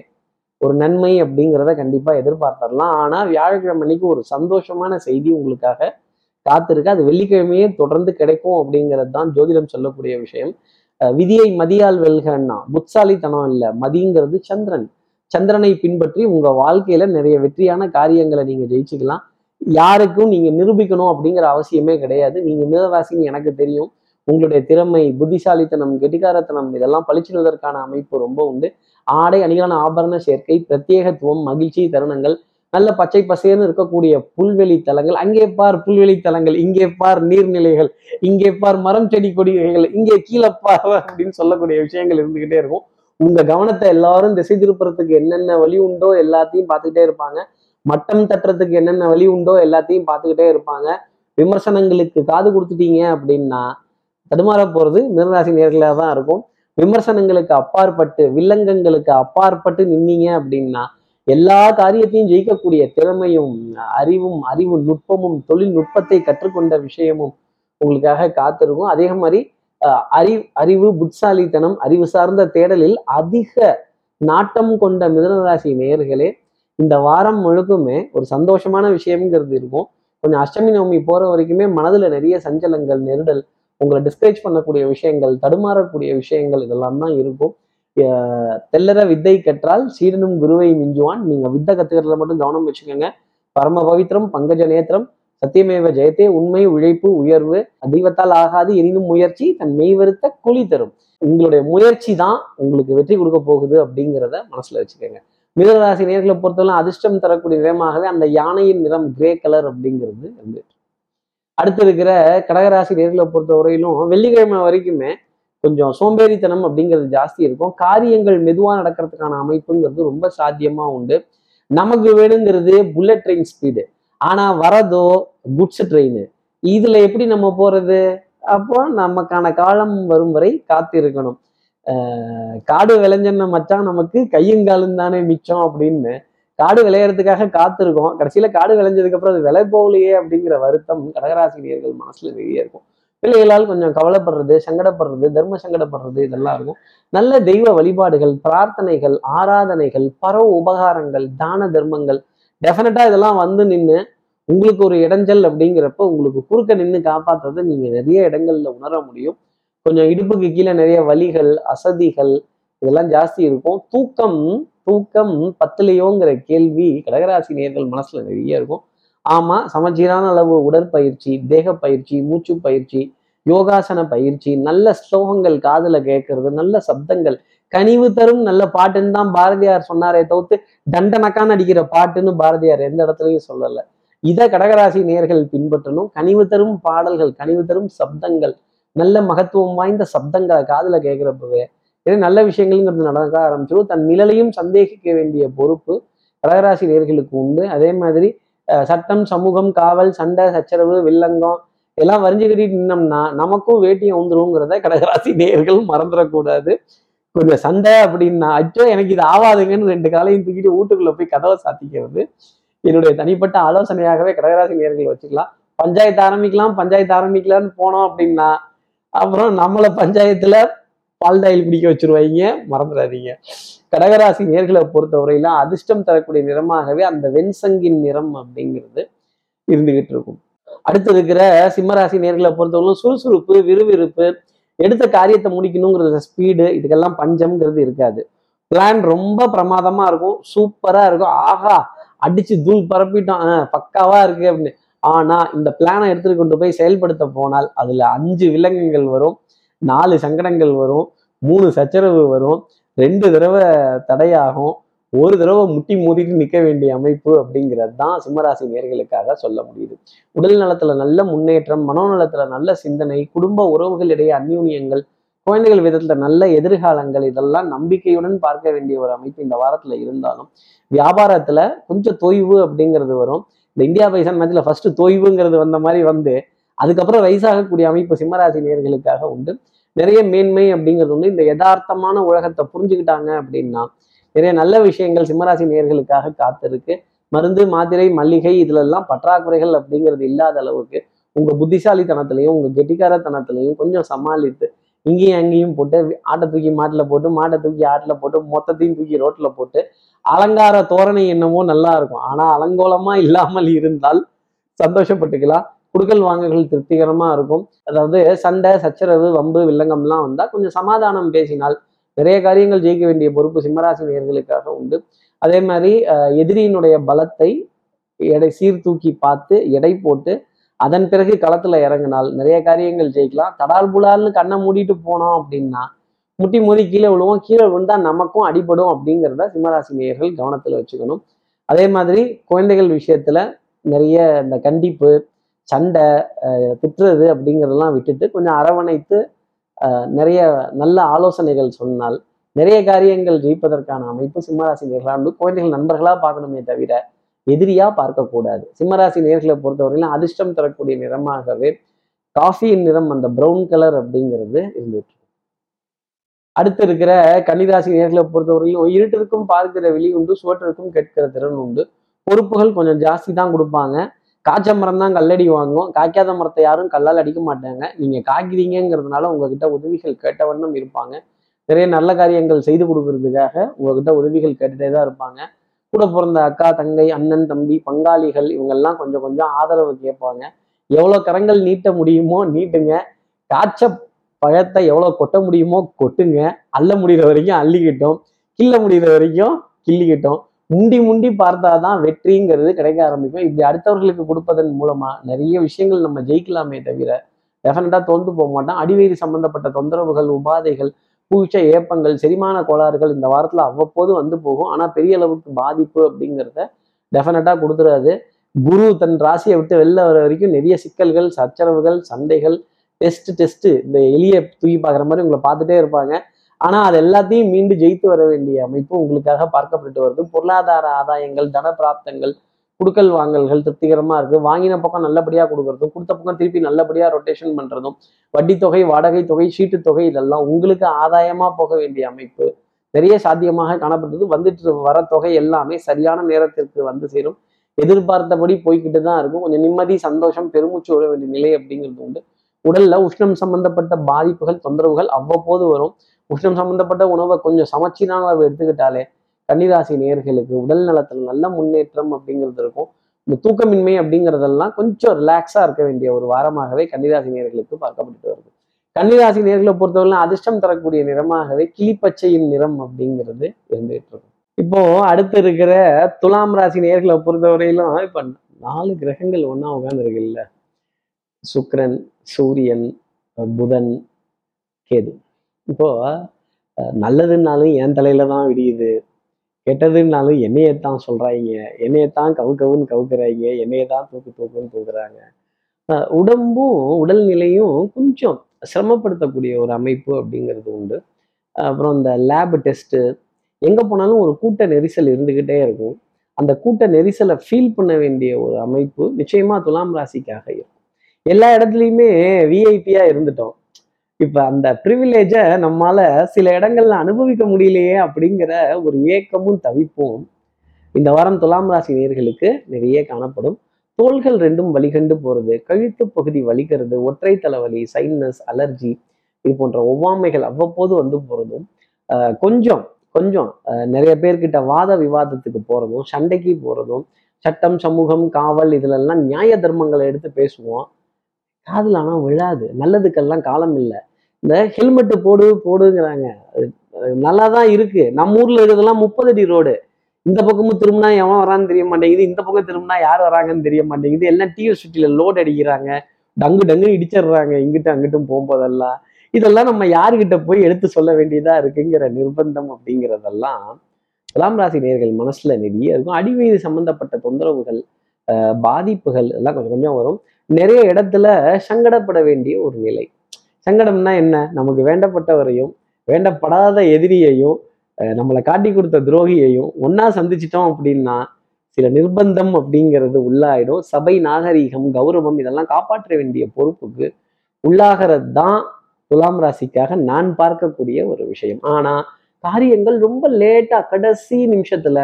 ஒரு நன்மை அப்படிங்கிறத கண்டிப்பா எதிர்பார்த்தரலாம் ஆனா வியாழக்கிழமை அன்னைக்கு ஒரு சந்தோஷமான செய்தி உங்களுக்காக காத்திருக்கு. அது வெள்ளிக்கிழமையே தொடர்ந்து கிடைக்கும் அப்படிங்கிறது தான் ஜோதிடம் சொல்லக்கூடிய விஷயம். விதியை மதியால் வெல்கன்னா புத்தாலித்தனம் இல்லை. மதிங்கிறது சந்திரன். சந்திரனை பின்பற்றி உங்க வாழ்க்கையில நிறைய வெற்றியான காரியங்களை நீங்க ஜெயிச்சுக்கலாம். யாருக்கும் நீங்க நிரூபிக்கணும் அப்படிங்கிற அவசியமே கிடையாது. நீங்க மிதராசின்னு எனக்கு தெரியும். உங்களுடைய திறமை புத்திசாலித்தனம் கெட்டிக்காரத்தனம் இதெல்லாம் பழிச்சிடுவதற்கான அமைப்பு ரொம்ப உண்டு. ஆடை அணிகளான ஆபரண சேர்க்கை பிரத்யேகத்துவம் மகிழ்ச்சி தருணங்கள் நல்ல பச்சை பசேர்னு இருக்கக்கூடிய புல்வெளி தலங்கள் அங்கே பார் புல்வெளி தலங்கள் இங்கே பார் நீர்நிலைகள் இங்கே பார் மரம் செடி கொடிகள் இங்கே கீழே பார் அப்படின்னு சொல்லக்கூடிய விஷயங்கள் இருந்துகிட்டே இருக்கும். உங்க கவனத்தை எல்லாரும் திசை திருப்புறதுக்கு என்னென்ன வழி உண்டோ எல்லாத்தையும் பார்த்துக்கிட்டே இருப்பாங்க. மட்டம் தட்டுறதுக்கு என்னென்ன வழி உண்டோ எல்லாத்தையும் பார்த்துக்கிட்டே இருப்பாங்க. விமர்சனங்களுக்கு காது கொடுத்துட்டீங்க அப்படின்னா தடுமாற போறது மிருகராசி நேர்களாக தான் இருக்கும். விமர்சனங்களுக்கு அப்பாற்பட்டு வில்லங்கங்களுக்கு அப்பாற்பட்டு நின்னீங்க அப்படின்னா எல்லா காரியத்தையும் ஜெயிக்கக்கூடிய திறமையும் அறிவும் அறிவு நுட்பமும் தொழில்நுட்பத்தை கற்றுக்கொண்ட விஷயமும் உங்களுக்காக காத்திருக்கும். அதே மாதிரி அறி அறிவு புட்சாலித்தனம் அறிவு சார்ந்த தேடலில் அதிக நாட்டம் கொண்ட மிதனராசி நேயர்களே இந்த வாரம் முழுக்குமே ஒரு சந்தோஷமான விஷயம்ங்கிறது இருக்கும். கொஞ்சம் அஷ்டமி நவமி போற வரைக்குமே மனதுல நிறைய சஞ்சலங்கள் நெருடல் உங்களை டிஸ்கரேஜ் பண்ணக்கூடிய விஷயங்கள் தடுமாறக்கூடிய விஷயங்கள் இதெல்லாம் தான் இருக்கும். தெல்லற வித்தை கற்றால் சீடனும் குருவை மிஞ்சுவான். நீங்க வித்தை கத்துக்கிறதுல மட்டும் கவனம் வச்சுக்கோங்க. பரம பவித்திரம் பங்கஜ நேத்திரம் சத்தியமேவ ஜெயத்தே உண்மை உழைப்பு உயர்வு தெய்வத்தால் ஆகாது எனினும் முயற்சி தன் மெய்வருத்த கூலி தரும். உங்களுடைய முயற்சி தான் உங்களுக்கு வெற்றி கொடுக்க போகுது அப்படிங்கிறத மனசுல வச்சுக்கோங்க. மிதனராசி நேர்களை பொறுத்தவரை அதிர்ஷ்டம் தரக்கூடிய நிறமாகவே அந்த யானையின் நிறம் கிரே கலர் அப்படிங்கிறது இருந்து அடுத்து இருக்கிற கடகராசி நேர்களை பொறுத்த வரையிலும் வெள்ளிக்கிழமை வரைக்குமே கொஞ்சம் சோம்பேறித்தனம் அப்படிங்கிறது ஜாஸ்தி இருக்கும். காரியங்கள் மெதுவாக நடக்கிறதுக்கான அமைப்புங்கிறது ரொம்ப சாத்தியமா உண்டு. நமக்கு வேணுங்கிறது புல்லட் ட்ரெயின் ஸ்பீடு ஆனா வரதோ குட்ஸ் ட்ரெயின் இதுல எப்படி நம்ம போறது? அப்போ நமக்கான காலம் வரும் வரை காத்திருக்கணும். காடு விளைஞ்சன மச்சான் நமக்கு கையும் காலும் தானே மிச்சம் அப்படின்னு காடு விளையறதுக்காக காத்திருக்கோம். கடைசியில காடு விளைஞ்சதுக்கு அப்புறம் அது விலை போகலையே அப்படிங்கிற வருத்தம் கடகராசினியர்கள் மனசுல நிறைய இருக்கும். பிள்ளைகளால் கொஞ்சம் கவலைப்படுறது சங்கடப்படுறது தர்ம சங்கடப்படுறது இதெல்லாம் இருக்கும். நல்ல தெய்வ வழிபாடுகள் பிரார்த்தனைகள் ஆராதனைகள் பரவ உபகாரங்கள் தான தர்மங்கள் டெஃபினட்டா இதெல்லாம் வந்து நின்று உங்களுக்கு ஒரு இடைஞ்சல் அப்படிங்கிறப்ப உங்களுக்கு குறுக்க நின்று காப்பாத்துறதை நீங்க நிறைய இடங்கள்ல உணர முடியும். கொஞ்சம் இடுப்புக்கு கீழே நிறைய வலிகள் அசதிகள் இதெல்லாம் ஜாஸ்தி இருக்கும். தூக்கம் தூக்கம் பத்துலையோங்கிற கேள்வி கடகராசி நேர்கள் மனசுல நிறைய இருக்கும். ஆமா சமச்சீரான அளவு உடற்பயிற்சி தேக பயிற்சி மூச்சு பயிற்சி யோகாசன பயிற்சி நல்ல ஸ்லோகங்கள் காதுல கேட்கறது நல்ல சப்தங்கள் கனிவு தரும் நல்ல பாட்டுன்னு தான் பாரதியார் சொன்னாரே தவிர்த்து தண்டனக்கான்னு அடிக்கிற பாட்டுன்னு பாரதியார் எந்த இடத்துலையும் சொல்லல. இதை கடகராசி நேர்கள் பின்பற்றணும். கனிவு தரும் பாடல்கள் கனிவு தரும் சப்தங்கள் நல்ல மகத்துவம் வாய்ந்த சப்தங்களை காதுல கேட்கிறப்பவே இது நல்ல விஷயங்கள்ங்கிறது நடக்க ஆரம்பிச்சிடும் தன் நிழலையும் சந்தேகிக்க வேண்டிய பொறுப்பு கடகராசி நேர்களுக்கு உண்டு. அதே மாதிரி சட்டம் சமூகம் காவல் சண்டை சச்சரவு வில்லங்கம் எல்லாம் வரிஞ்சு கட்டிட்டு நின்னோம்னா நமக்கும் வேட்டியை வந்துருங்கிறத கடகராசி நேர்கள் மறந்துடக்கூடாது. கொஞ்சம் சண்டை அப்படின்னா அச்சோ எனக்கு இது ஆவாதுங்கன்னு ரெண்டு காலையும் தூக்கிட்டு வீட்டுக்குள்ள போய் கதவை சாத்திக்கிறது. என்னுடைய தனிப்பட்ட ஆலோசனையாகவே கடகராசி நேர்கள் வச்சுக்கலாம். பஞ்சாயத்து ஆரம்பிக்கலாம் பஞ்சாயத்து ஆரம்பிக்கலாம்னு போனோம் அப்படின்னா அப்புறம் நம்மளை பஞ்சாயத்துல பால்டாயில் குடிக்க வச்சிருவாங்க மறந்துடாதீங்க. கடகராசி நேர்களை பொறுத்தவரையில அதிர்ஷ்டம் தரக்கூடிய நிறமாகவே அந்த வெண்சங்கின் நிறம் அப்படிங்கிறது இருந்துகிட்டு இருக்கும். அடுத்து இருக்கிற சிம்மராசி நேர்களை பொறுத்தவரையிலும் சுறுசுறுப்பு விறுவிறுப்பு எடுத்த காரியத்தை முடிக்கணுங்கிறது ஸ்பீடு இதுக்கெல்லாம் பஞ்சம்ங்கிறது இருக்காது. பிளான் ரொம்ப பிரமாதமா இருக்கும். சூப்பரா இருக்கும். ஆஹா அடிச்சு தூள் பரப்பிட்டோம். பக்காவா இருக்கு அப்படின்னு. ஆனா இந்த பிளானை எடுத்துட்டு கொண்டு போய் செயல்படுத்த போனால் அதுல அஞ்சு விலங்குகள் வரும் நாலு சங்கடங்கள் வரும். மூணு சச்சரவு வரும். ரெண்டு தடவை தடையாகும். ஒரு தடவை முட்டி மோதிட்டு நிற்க வேண்டிய அமைப்பு அப்படிங்கிறது தான் சிம்மராசி நேர்களுக்காக சொல்ல முடியுது. உடல் நலத்துல நல்ல முன்னேற்றம் மனோநலத்துல நல்ல சிந்தனை குடும்ப உறவுகளிடையே அந்யூன்யங்கள் குழந்தைகள் விதத்துல நல்ல எதிர்காலங்கள் இதெல்லாம் நம்பிக்கையுடன் பார்க்க வேண்டிய ஒரு அமைப்பு இந்த வாரத்துல இருந்தாலும் வியாபாரத்துல கொஞ்சம் தொய்வு அப்படிங்கிறது வரும். இந்த இந்தியா பைசன் மேட்ச்ல ஃபர்ஸ்ட் தொய்வுங்கிறது வந்த மாதிரி வந்து அதுக்கப்புறம் வயசாகக்கூடிய அமைப்பு சிம்மராசி நேர்களுக்காக உண்டு. நிறைய மேன்மை அப்படிங்கிறது வந்து இந்த யதார்த்தமான உலகத்தை புரிஞ்சுக்கிட்டாங்க அப்படின்னா நிறைய நல்ல விஷயங்கள் சிம்மராசி நேர்களுக்காக காத்திருக்கு. மருந்து மாத்திரை மல்லிகை இதுலெல்லாம் பற்றாக்குறைகள் அப்படிங்கிறது இல்லாத அளவுக்கு உங்க புத்திசாலித்தனத்திலையும் உங்க கெட்டிக்காரத்தனத்திலையும் கொஞ்சம் சமாளித்து இங்கேயும் அங்கேயும் போட்டு ஆட்டை தூக்கி மாட்டுல போட்டு மாட்டை தூக்கி ஆட்டுல போட்டு மொத்தத்தையும் தூக்கி ரோட்ல போட்டு அலங்கார தோரணை என்னமோ நல்லா இருக்கும். ஆனா அலங்கோலமா இல்லாமல் இருந்தால் சந்தோஷப்பட்டுக்கலாம். குடுக்கல் வாங்குகள் திருப்திகரமா இருக்கும். அதாவது சண்டை சச்சரவு வம்பு வில்லங்கம்லாம் வந்தால் கொஞ்சம் சமாதானம் பேசினால் நிறைய காரியங்கள் ஜெயிக்க வேண்டிய பொறுப்பு சிம்மராசி நேர்களுக்காக உண்டு. அதே மாதிரி அஹ், எதிரியினுடைய பலத்தை எடை சீர்தூக்கி பார்த்து எடை போட்டு அதன் பிறகு களத்துல இறங்கினால் நிறைய காரியங்கள் ஜெயிக்கலாம். தடால் புலால்னு கண்ணை மூடிட்டு போனோம் அப்படின்னா முட்டி மோதி கீழே விழுவோம். கீழே விழுந்தா நமக்கும் அடிபடும் அப்படிங்கிறத சிம்மராசி நேயர்கள் கவனத்துல வச்சுக்கணும். அதே மாதிரி குழந்தைகள் விஷயத்துல நிறைய இந்த கண்டிப்பு சண்டை திட்டுறது அப்படிங்கிறதெல்லாம் விட்டுட்டு கொஞ்சம் அரவணைத்து நிறைய நல்ல ஆலோசனைகள் சொன்னால் நிறைய காரியங்கள் ஜெயிப்பதற்கான அமைப்பு சிம்மராசி நேர்களா? உண்டு குழந்தைகள் நண்பர்களாக பார்க்கணுமே தவிர எதிரியா பார்க்கக்கூடாது. சிம்மராசி நேர்களை பொறுத்தவரையிலும் அதிர்ஷ்டம் தரக்கூடிய நிறமாகவே காஃபியின் நிறம் அந்த ப்ரௌன் கலர் அப்படிங்கிறது இருந்துட்டு அடுத்து இருக்கிற கன்னிராசி நேர்களை பொறுத்தவரையிலும் இருட்டிற்கும் பார்க்கிற வெளி உண்டு சுவற்றிற்கும் கேட்கிற திறன் உண்டு. பொறுப்புகள் கொஞ்சம் ஜாஸ்தி தான் கொடுப்பாங்க. காய்ச்ச மரம் தான் கல்லடி வாங்கும் காய்க்காத மரத்தை யாரும் கல்லால் அடிக்க மாட்டாங்க. நீங்கள் காய்க்கிறீங்கிறதுனால உங்ககிட்ட உதவிகள் கேட்ட வண்ணம் இருப்பாங்க. நிறைய நல்ல காரியங்கள் செய்து கொடுக்கறதுக்காக உங்ககிட்ட உதவிகள் கேட்டுட்டே தான் இருப்பாங்க. கூட பிறந்த அக்கா தங்கை அண்ணன் தம்பி பங்காளிகள் இவங்கெல்லாம் கொஞ்சம் கொஞ்சம் ஆதரவு கேட்பாங்க. எவ்வளோ கரங்கள் நீட்ட முடியுமோ நீட்டுங்க. காய்ச்ச பழத்தை எவ்வளோ கொட்ட முடியுமோ கொட்டுங்க. அள்ள முடிகிற வரைக்கும் அள்ளிக்கிட்டோம். கிள்ள முடிகிற வரைக்கும் கிள்ளிக்கிட்டோம். முண்டி முண்டி பார்த்தாதான் வெற்றிங்கிறது கிடைக்க ஆரம்பிக்கும். இப்படி அடுத்தவர்களுக்கு கொடுப்பதன் மூலமா நிறைய விஷயங்கள் நம்ம ஜெயிக்கலாமே தவிர டெஃபினட்டா தோந்து போக மாட்டோம். அடிவயிறு சம்பந்தப்பட்ட தொந்தரவுகள் உபாதைகள் பூச்ச ஏப்பங்கள் செரிமான கோளாறுகள் இந்த வாரத்துல அவ்வப்போது வந்து போகும். ஆனா பெரிய அளவுக்கு பாதிப்பு அப்படிங்கிறத டெஃபினட்டா கொடுத்துறாது. குரு தன் ராசியை விட்டு வெளில வர வரைக்கும் நிறைய சிக்கல்கள் சச்சரவுகள் சண்டைகள் டெஸ்ட் டெஸ்ட் இந்த எளிய தூக்கி பார்க்குற மாதிரி உங்களை பார்த்துட்டே இருப்பாங்க. ஆனா அது எல்லாத்தையும் மீண்டு ஜெயித்து வர வேண்டிய அமைப்பு உங்களுக்காக பார்க்கப்பட்டு வருது. பொருளாதார ஆதாயங்கள் தன பிராப்தங்கள் குடுக்கல் வாங்கல்கள் திருப்திகரமா இருக்கு. வாங்கின பக்கம் நல்லபடியா கொடுக்கறதும் கொடுத்த பக்கம் திருப்பி நல்லபடியா ரொட்டேஷன் பண்றதும் வட்டி தொகை வாடகை தொகை சீட்டு தொகை இதெல்லாம் உங்களுக்கு ஆதாயமா போக வேண்டிய அமைப்பு. நிறைய சாத்தியமாக காணப்பட்டது. வந்துட்டு வர தொகை எல்லாமே சரியான நேரத்திற்கு வந்து சேரும். எதிர்பார்த்தபடி போய்கிட்டு தான் இருக்கும். கொஞ்சம் நிம்மதி சந்தோஷம் பெருமூச்சு விட வேண்டிய நிலை அப்படிங்கிறது உண்டு. உடல்ல உஷ்ணம் சம்பந்தப்பட்ட பாதிப்புகள் தொந்தரவுகள் அவ்வப்போது வரும். உஷ்ணம் சம்பந்தப்பட்ட உணவை கொஞ்சம் சமச்சீரான அளவு எடுத்துக்கிட்டாலே கன்னிராசி நேர்களுக்கு உடல் நலத்துல நல்ல முன்னேற்றம் அப்படிங்கிறது இருக்கும். இந்த தூக்கமின்மை அப்படிங்கிறதெல்லாம் கொஞ்சம் ரிலாக்ஸா இருக்க வேண்டிய ஒரு வாரமாகவே கன்னிராசி நேர்களுக்கு பார்க்கப்பட்டு வருது. கன்னிராசி நேர்களை பொறுத்தவரை அதிர்ஷ்டம் தரக்கூடிய நிறமாகவே கிளிப்பச்சையின் நிறம் அப்படிங்கிறது இருந்துகிட்டு இருக்கும். இப்போ அடுத்து இருக்கிற துலாம் ராசி நேர்களை பொறுத்தவரையிலும் இப்ப நாலு கிரகங்கள் ஒன்றா உட்கார்ந்து இல்ல சூரியன் புதன் கேது. இப்போ நல்லதுன்னாலும் என் தலையில தான் விடியுது. கெட்டதுன்னாலும் என்னையத்தான் சொல்றாங்க என்னையத்தான் கவு கவுன்னு கவுக்குறாங்க என்னையத்தான் தூக்கு தூக்குன்னு தூக்குறாங்க. உடம்பும் உடல்நிலையும் கொஞ்சம் சிரமப்படுத்தக்கூடிய ஒரு அமைப்பு அப்படிங்கிறது உண்டு. அப்புறம் இந்த லேப் டெஸ்ட்டு எங்கே போனாலும் ஒரு கூட்ட நெரிசல் இருந்துக்கிட்டே இருக்கும். அந்த கூட்ட நெரிசலை ஃபீல் பண்ண வேண்டிய ஒரு அமைப்பு நிச்சயமாக துலாம் ராசிக்காக இருக்கும். எல்லா இடத்துலையுமே விஐபியாக இருந்துட்டோம். இப்போ அந்த ப்ரிவிலேஜை நம்மால சில இடங்கள்ல அனுபவிக்க முடியலையே அப்படிங்கிற ஒரு ஏக்கமும் தவிப்பும். இந்த வாரம் துலாம் ராசி நேர்களுக்கு நிறைய காணப்படும். தோள்கள் ரெண்டும் வலிகண்டு போகிறது கழுத்து பகுதி வலிக்கிறது ஒற்றை தலைவலி சைனஸ் அலர்ஜி இது போன்ற ஒவ்வாமைகள் அவ்வப்போது வந்து போகிறதும் கொஞ்சம் கொஞ்சம் நிறைய பேர்கிட்ட வாத விவாதத்துக்கு போகிறதும் சண்டைக்கு போகிறதும் சட்டம் சமூகம் காவல் இதுலெல்லாம் நியாய தர்மங்களை எடுத்து பேசுவோம். காதல் ஆனால் விழாது நல்லதுக்கெல்லாம் காலம் இல்லை. இந்த ஹெல்மெட்டு போடு போடுங்கிறாங்க. நல்லா தான் இருக்கு. நம்ம ஊர்ல இருக்கிறதெல்லாம் முப்பது அடி ரோடு இந்த பக்கமும் திரும்பினா எவன் வரான்னு தெரிய மாட்டேங்குது. இந்த பக்கம் திரும்பினா யார் வராங்கன்னு தெரிய மாட்டேங்குது. எல்லாம் டிவி சுற்றில லோட் அடிக்கிறாங்க. டங்கு டங்குன்னு இடிச்சிடுறாங்க. இங்கிட்டும் அங்கிட்டும் போகும்போதெல்லாம். இதெல்லாம் நம்ம யாருக்கிட்ட போய் எடுத்து சொல்ல வேண்டியதா இருக்குங்கிற நிர்பந்தம் அப்படிங்கிறதெல்லாம் துலாம் ராசி நேர்கள் மனசுல நிறைய இருக்கும் அடிவயது சம்பந்தப்பட்ட தொந்தரவுகள் பாதிப்புகள் எல்லாம் கொஞ்சம் கொஞ்சம் வரும். நிறைய இடத்துல சங்கடப்பட வேண்டிய ஒரு நிலை. சங்கடம்னா என்ன? நமக்கு வேண்டப்பட்டவரையும் வேண்டப்படாத எதிரியையும் நம்மளை காட்டி கொடுத்த துரோகியையும் ஒன்னா சந்திச்சிட்டோம் அப்படின்னா சில நிர்பந்தம் அப்படிங்கிறது உள்ளாயிடும். சபை நாகரீகம் கௌரவம் இதெல்லாம் காப்பாற்ற வேண்டிய பொறுப்புக்கு உள்ளாகிறது தான் துலாம் ராசிக்காக நான் பார்க்கக்கூடிய ஒரு விஷயம். ஆனா காரியங்கள் ரொம்ப லேட்டா கடைசி நிமிஷத்துல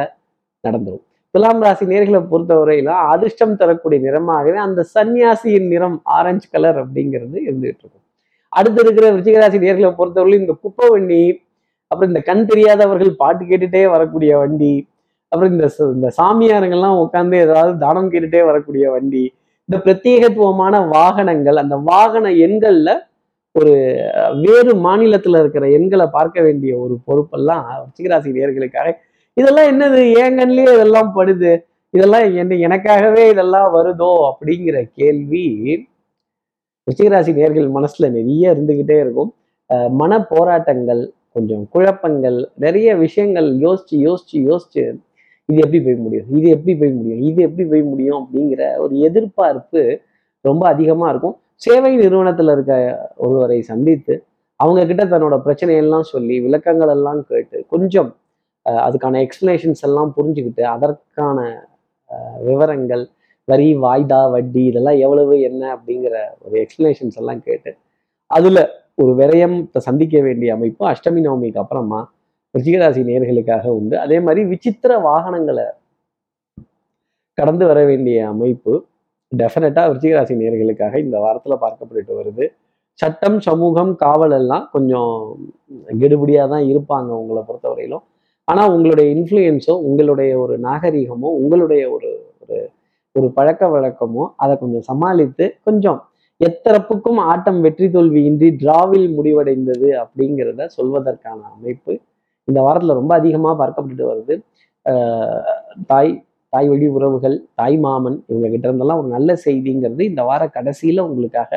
நடந்துரும். துலாம் ராசி நேர்களை பொறுத்தவரையில அதிர்ஷ்டம் தரக்கூடிய நிறமாகவே அந்த சன்னியாசியின் நிறம் ஆரஞ்சு கலர் அப்படிங்கிறது இருந்துகிட்டு இருக்கும். அடுத்து இருக்கிற விருச்சிகராசி நேர்களை பொறுத்தவரையிலும் இந்த குப்பை வண்டி அப்புறம் இந்த கண் தெரியாதவர்கள் பாட்டு கேட்டுட்டே வரக்கூடிய வண்டி அப்புறம் இந்த இந்த சாமியாருங்கெல்லாம் உட்காந்து ஏதாவது தானம் கேட்டுட்டே வரக்கூடிய வண்டி இந்த பிரத்யேகத்துவமான வாகனங்கள் அந்த வாகன எண்கள்ல ஒரு வேறு மாநிலத்துல இருக்கிற எண்களை பார்க்க வேண்டிய ஒரு பொறுப்பெல்லாம் விருச்சிகராசி நேர்களுக்காக. இதெல்லாம் என்னது? என் கண்லயே இதெல்லாம் படுது. இதெல்லாம் என்ன எனக்காகவே இதெல்லாம் வருதோ? அப்படிங்கிற கேள்வி ரிஷிகராசி நேர்கள் மனசுல நிறைய இருந்துகிட்டே இருக்கும். மன போராட்டங்கள் கொஞ்சம் குழப்பங்கள் நிறைய விஷயங்கள் யோசிச்சு யோசிச்சு யோசிச்சு இது எப்படி போய் முடியும்? இது எப்படி போய் முடியும்? இது எப்படி போய் முடியும்? அப்படிங்கிற ஒரு எதிர்பார்ப்பு ரொம்ப அதிகமா இருக்கும். சேவை நிறுவனத்துல இருக்க ஒருவரை சந்தித்து அவங்க கிட்ட தன்னோட பிரச்சனையெல்லாம் சொல்லி விளக்கங்கள் எல்லாம் கேட்டு கொஞ்சம் அதுக்கான எக்ஸ்பிளனேஷன்ஸ் எல்லாம் புரிஞ்சுக்கிட்டு அதற்கான விவரங்கள் வரி வாய்தா வட்டி இதெல்லாம் எவ்வளவு என்ன அப்படிங்கிற ஒரு எக்ஸ்பிளனேஷன்ஸ் எல்லாம் கேட்டு அதுல ஒரு விரயம் சந்திக்க வேண்டிய அமைப்பு அஷ்டமி நவமிக்கு அப்புறமா ரிச்சிகராசி நேர்களுக்காக உண்டு. அதே மாதிரி விசித்திர வாகனங்களை கடந்து வர வேண்டிய அமைப்பு டெஃபினட்டா விருச்சிகராசி நேர்களுக்காக இந்த வாரத்துல பார்க்கப்பட்டு வருது. சட்டம் சமூகம் காவல் எல்லாம் கொஞ்சம் கெடுபடியாக தான் இருப்பாங்க உங்களை பொறுத்தவரையிலும். ஆனால் உங்களுடைய இன்ஃப்ளூயன்ஸோ உங்களுடைய ஒரு நாகரீகமோ உங்களுடைய ஒரு ஒரு ஒரு பழக்க வழக்கமோ அதை கொஞ்சம் சமாளித்து கொஞ்சம் எத்தரப்புக்கும் ஆட்டம் வெற்றி தோல்வியின்றி டிராவில் முடிவடைந்தது அப்படிங்கிறத சொல்வதற்கான அமைப்பு இந்த வாரத்தில் ரொம்ப அதிகமாக பார்க்கப்பட்டு வருது. தாய் தாய் வழி உறவுகள் தாய் மாமன் இவங்க கிட்ட இருந்தெல்லாம் ஒரு நல்ல செய்திங்கிறது இந்த வார கடைசியில் உங்களுக்காக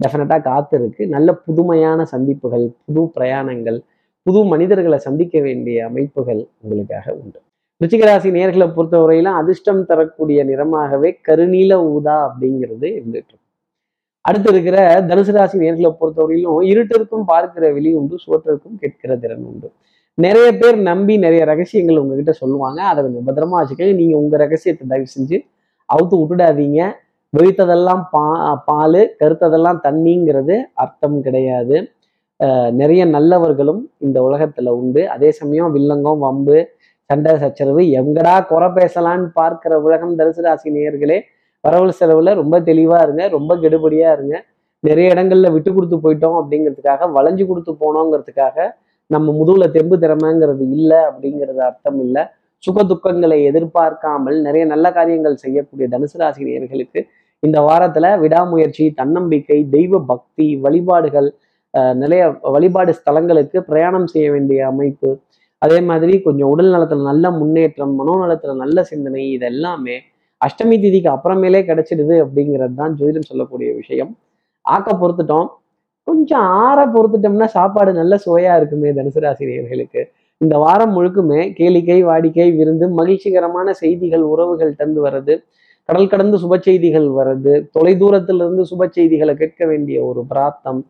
டெஃபினட்டாக காத்திருக்கு. நல்ல புதுமையான சந்திப்புகள் புது பிரயாணங்கள் புது மனிதர்களை சந்திக்க வேண்டிய அமைப்புகள் உங்களுக்காக உண்டு. ரிச்சிகராசி நேர்களை பொறுத்தவரையிலும் அதிர்ஷ்டம் தரக்கூடிய நிறமாகவே கருநீல ஊதா அப்படிங்கிறது இருந்துட்டு அடுத்து இருக்கிற தனுசு ராசி நேர்களை பொறுத்தவரையிலும் இருட்டிற்கும் பார்க்கிற வெளி உண்டு சுவற்றிற்கும் கேட்கிற திறன் உண்டு. நிறைய பேர் நம்பி நிறைய ரகசியங்கள் உங்ககிட்ட சொல்லுவாங்க. அதை கொஞ்சம் பத்திரமா வச்சுக்கோங்க. நீங்க உங்க ரகசியத்தை தயவு செஞ்சு அவுத்து விட்டுடாதீங்க. வெளுத்ததெல்லாம் பா பால் கருத்ததெல்லாம் தண்ணிங்கிறது அர்த்தம் கிடையாது. நிறைய நல்லவர்களும் இந்த உலகத்துல உண்டு. அதே சமயம் வில்லங்கம் வம்பு சண்டை சச்சரவு எங்கடா குறை பேசலான்னு பார்க்கிற உலகம் தனுசு ராசி நேயர்களே வரவு செலவுல ரொம்ப தெளிவா இருங்க ரொம்ப கெடுபடியா இருங்க. நிறைய இடங்கள்ல விட்டு கொடுத்து போயிட்டோம் அப்படிங்கிறதுக்காக வளைஞ்சு கொடுத்து போனோங்கிறதுக்காக நம்ம முதுகுல தெம்பு திறமைங்கிறது இல்லை அப்படிங்கிறது அர்த்தம் இல்லை. சுக துக்கங்களை எதிர்பார்க்காமல் நிறைய நல்ல காரியங்கள் செய்யக்கூடிய தனுசு ராசி நேயர்களுக்கு இந்த வாரத்துல விடாமுயற்சி தன்னம்பிக்கை தெய்வ பக்தி வழிபாடுகள் நிறைய வழிபாடு ஸ்தலங்களுக்கு பிரயாணம் செய்ய வேண்டிய அமைப்பு அதே மாதிரி கொஞ்சம் உடல் நலத்துல நல்ல முன்னேற்றம் மனோநலத்துல நல்ல சிந்தனை இது எல்லாமே அஷ்டமி திதிக்கு அப்புறமேலே கிடைச்சிடுது அப்படிங்கிறது தான் ஜோதிடம் சொல்லக்கூடிய விஷயம். ஆக்க பொறுத்துட்டோம். கொஞ்சம் ஆற பொறுத்துட்டோம்னா சாப்பாடு நல்ல சுவையா இருக்குமே தனுசு ராசினியர்களுக்கு. இந்த வாரம் முழுக்குமே கேளிக்கை வாடிக்கை விருந்து மகிழ்ச்சிகரமான செய்திகள் உறவுகள் தந்து வர்றது கடல் கடந்து சுப செய்திகள் வர்றது தொலை தூரத்துல இருந்து சுப செய்திகளை கேட்க வேண்டிய ஒரு பிராத்தம்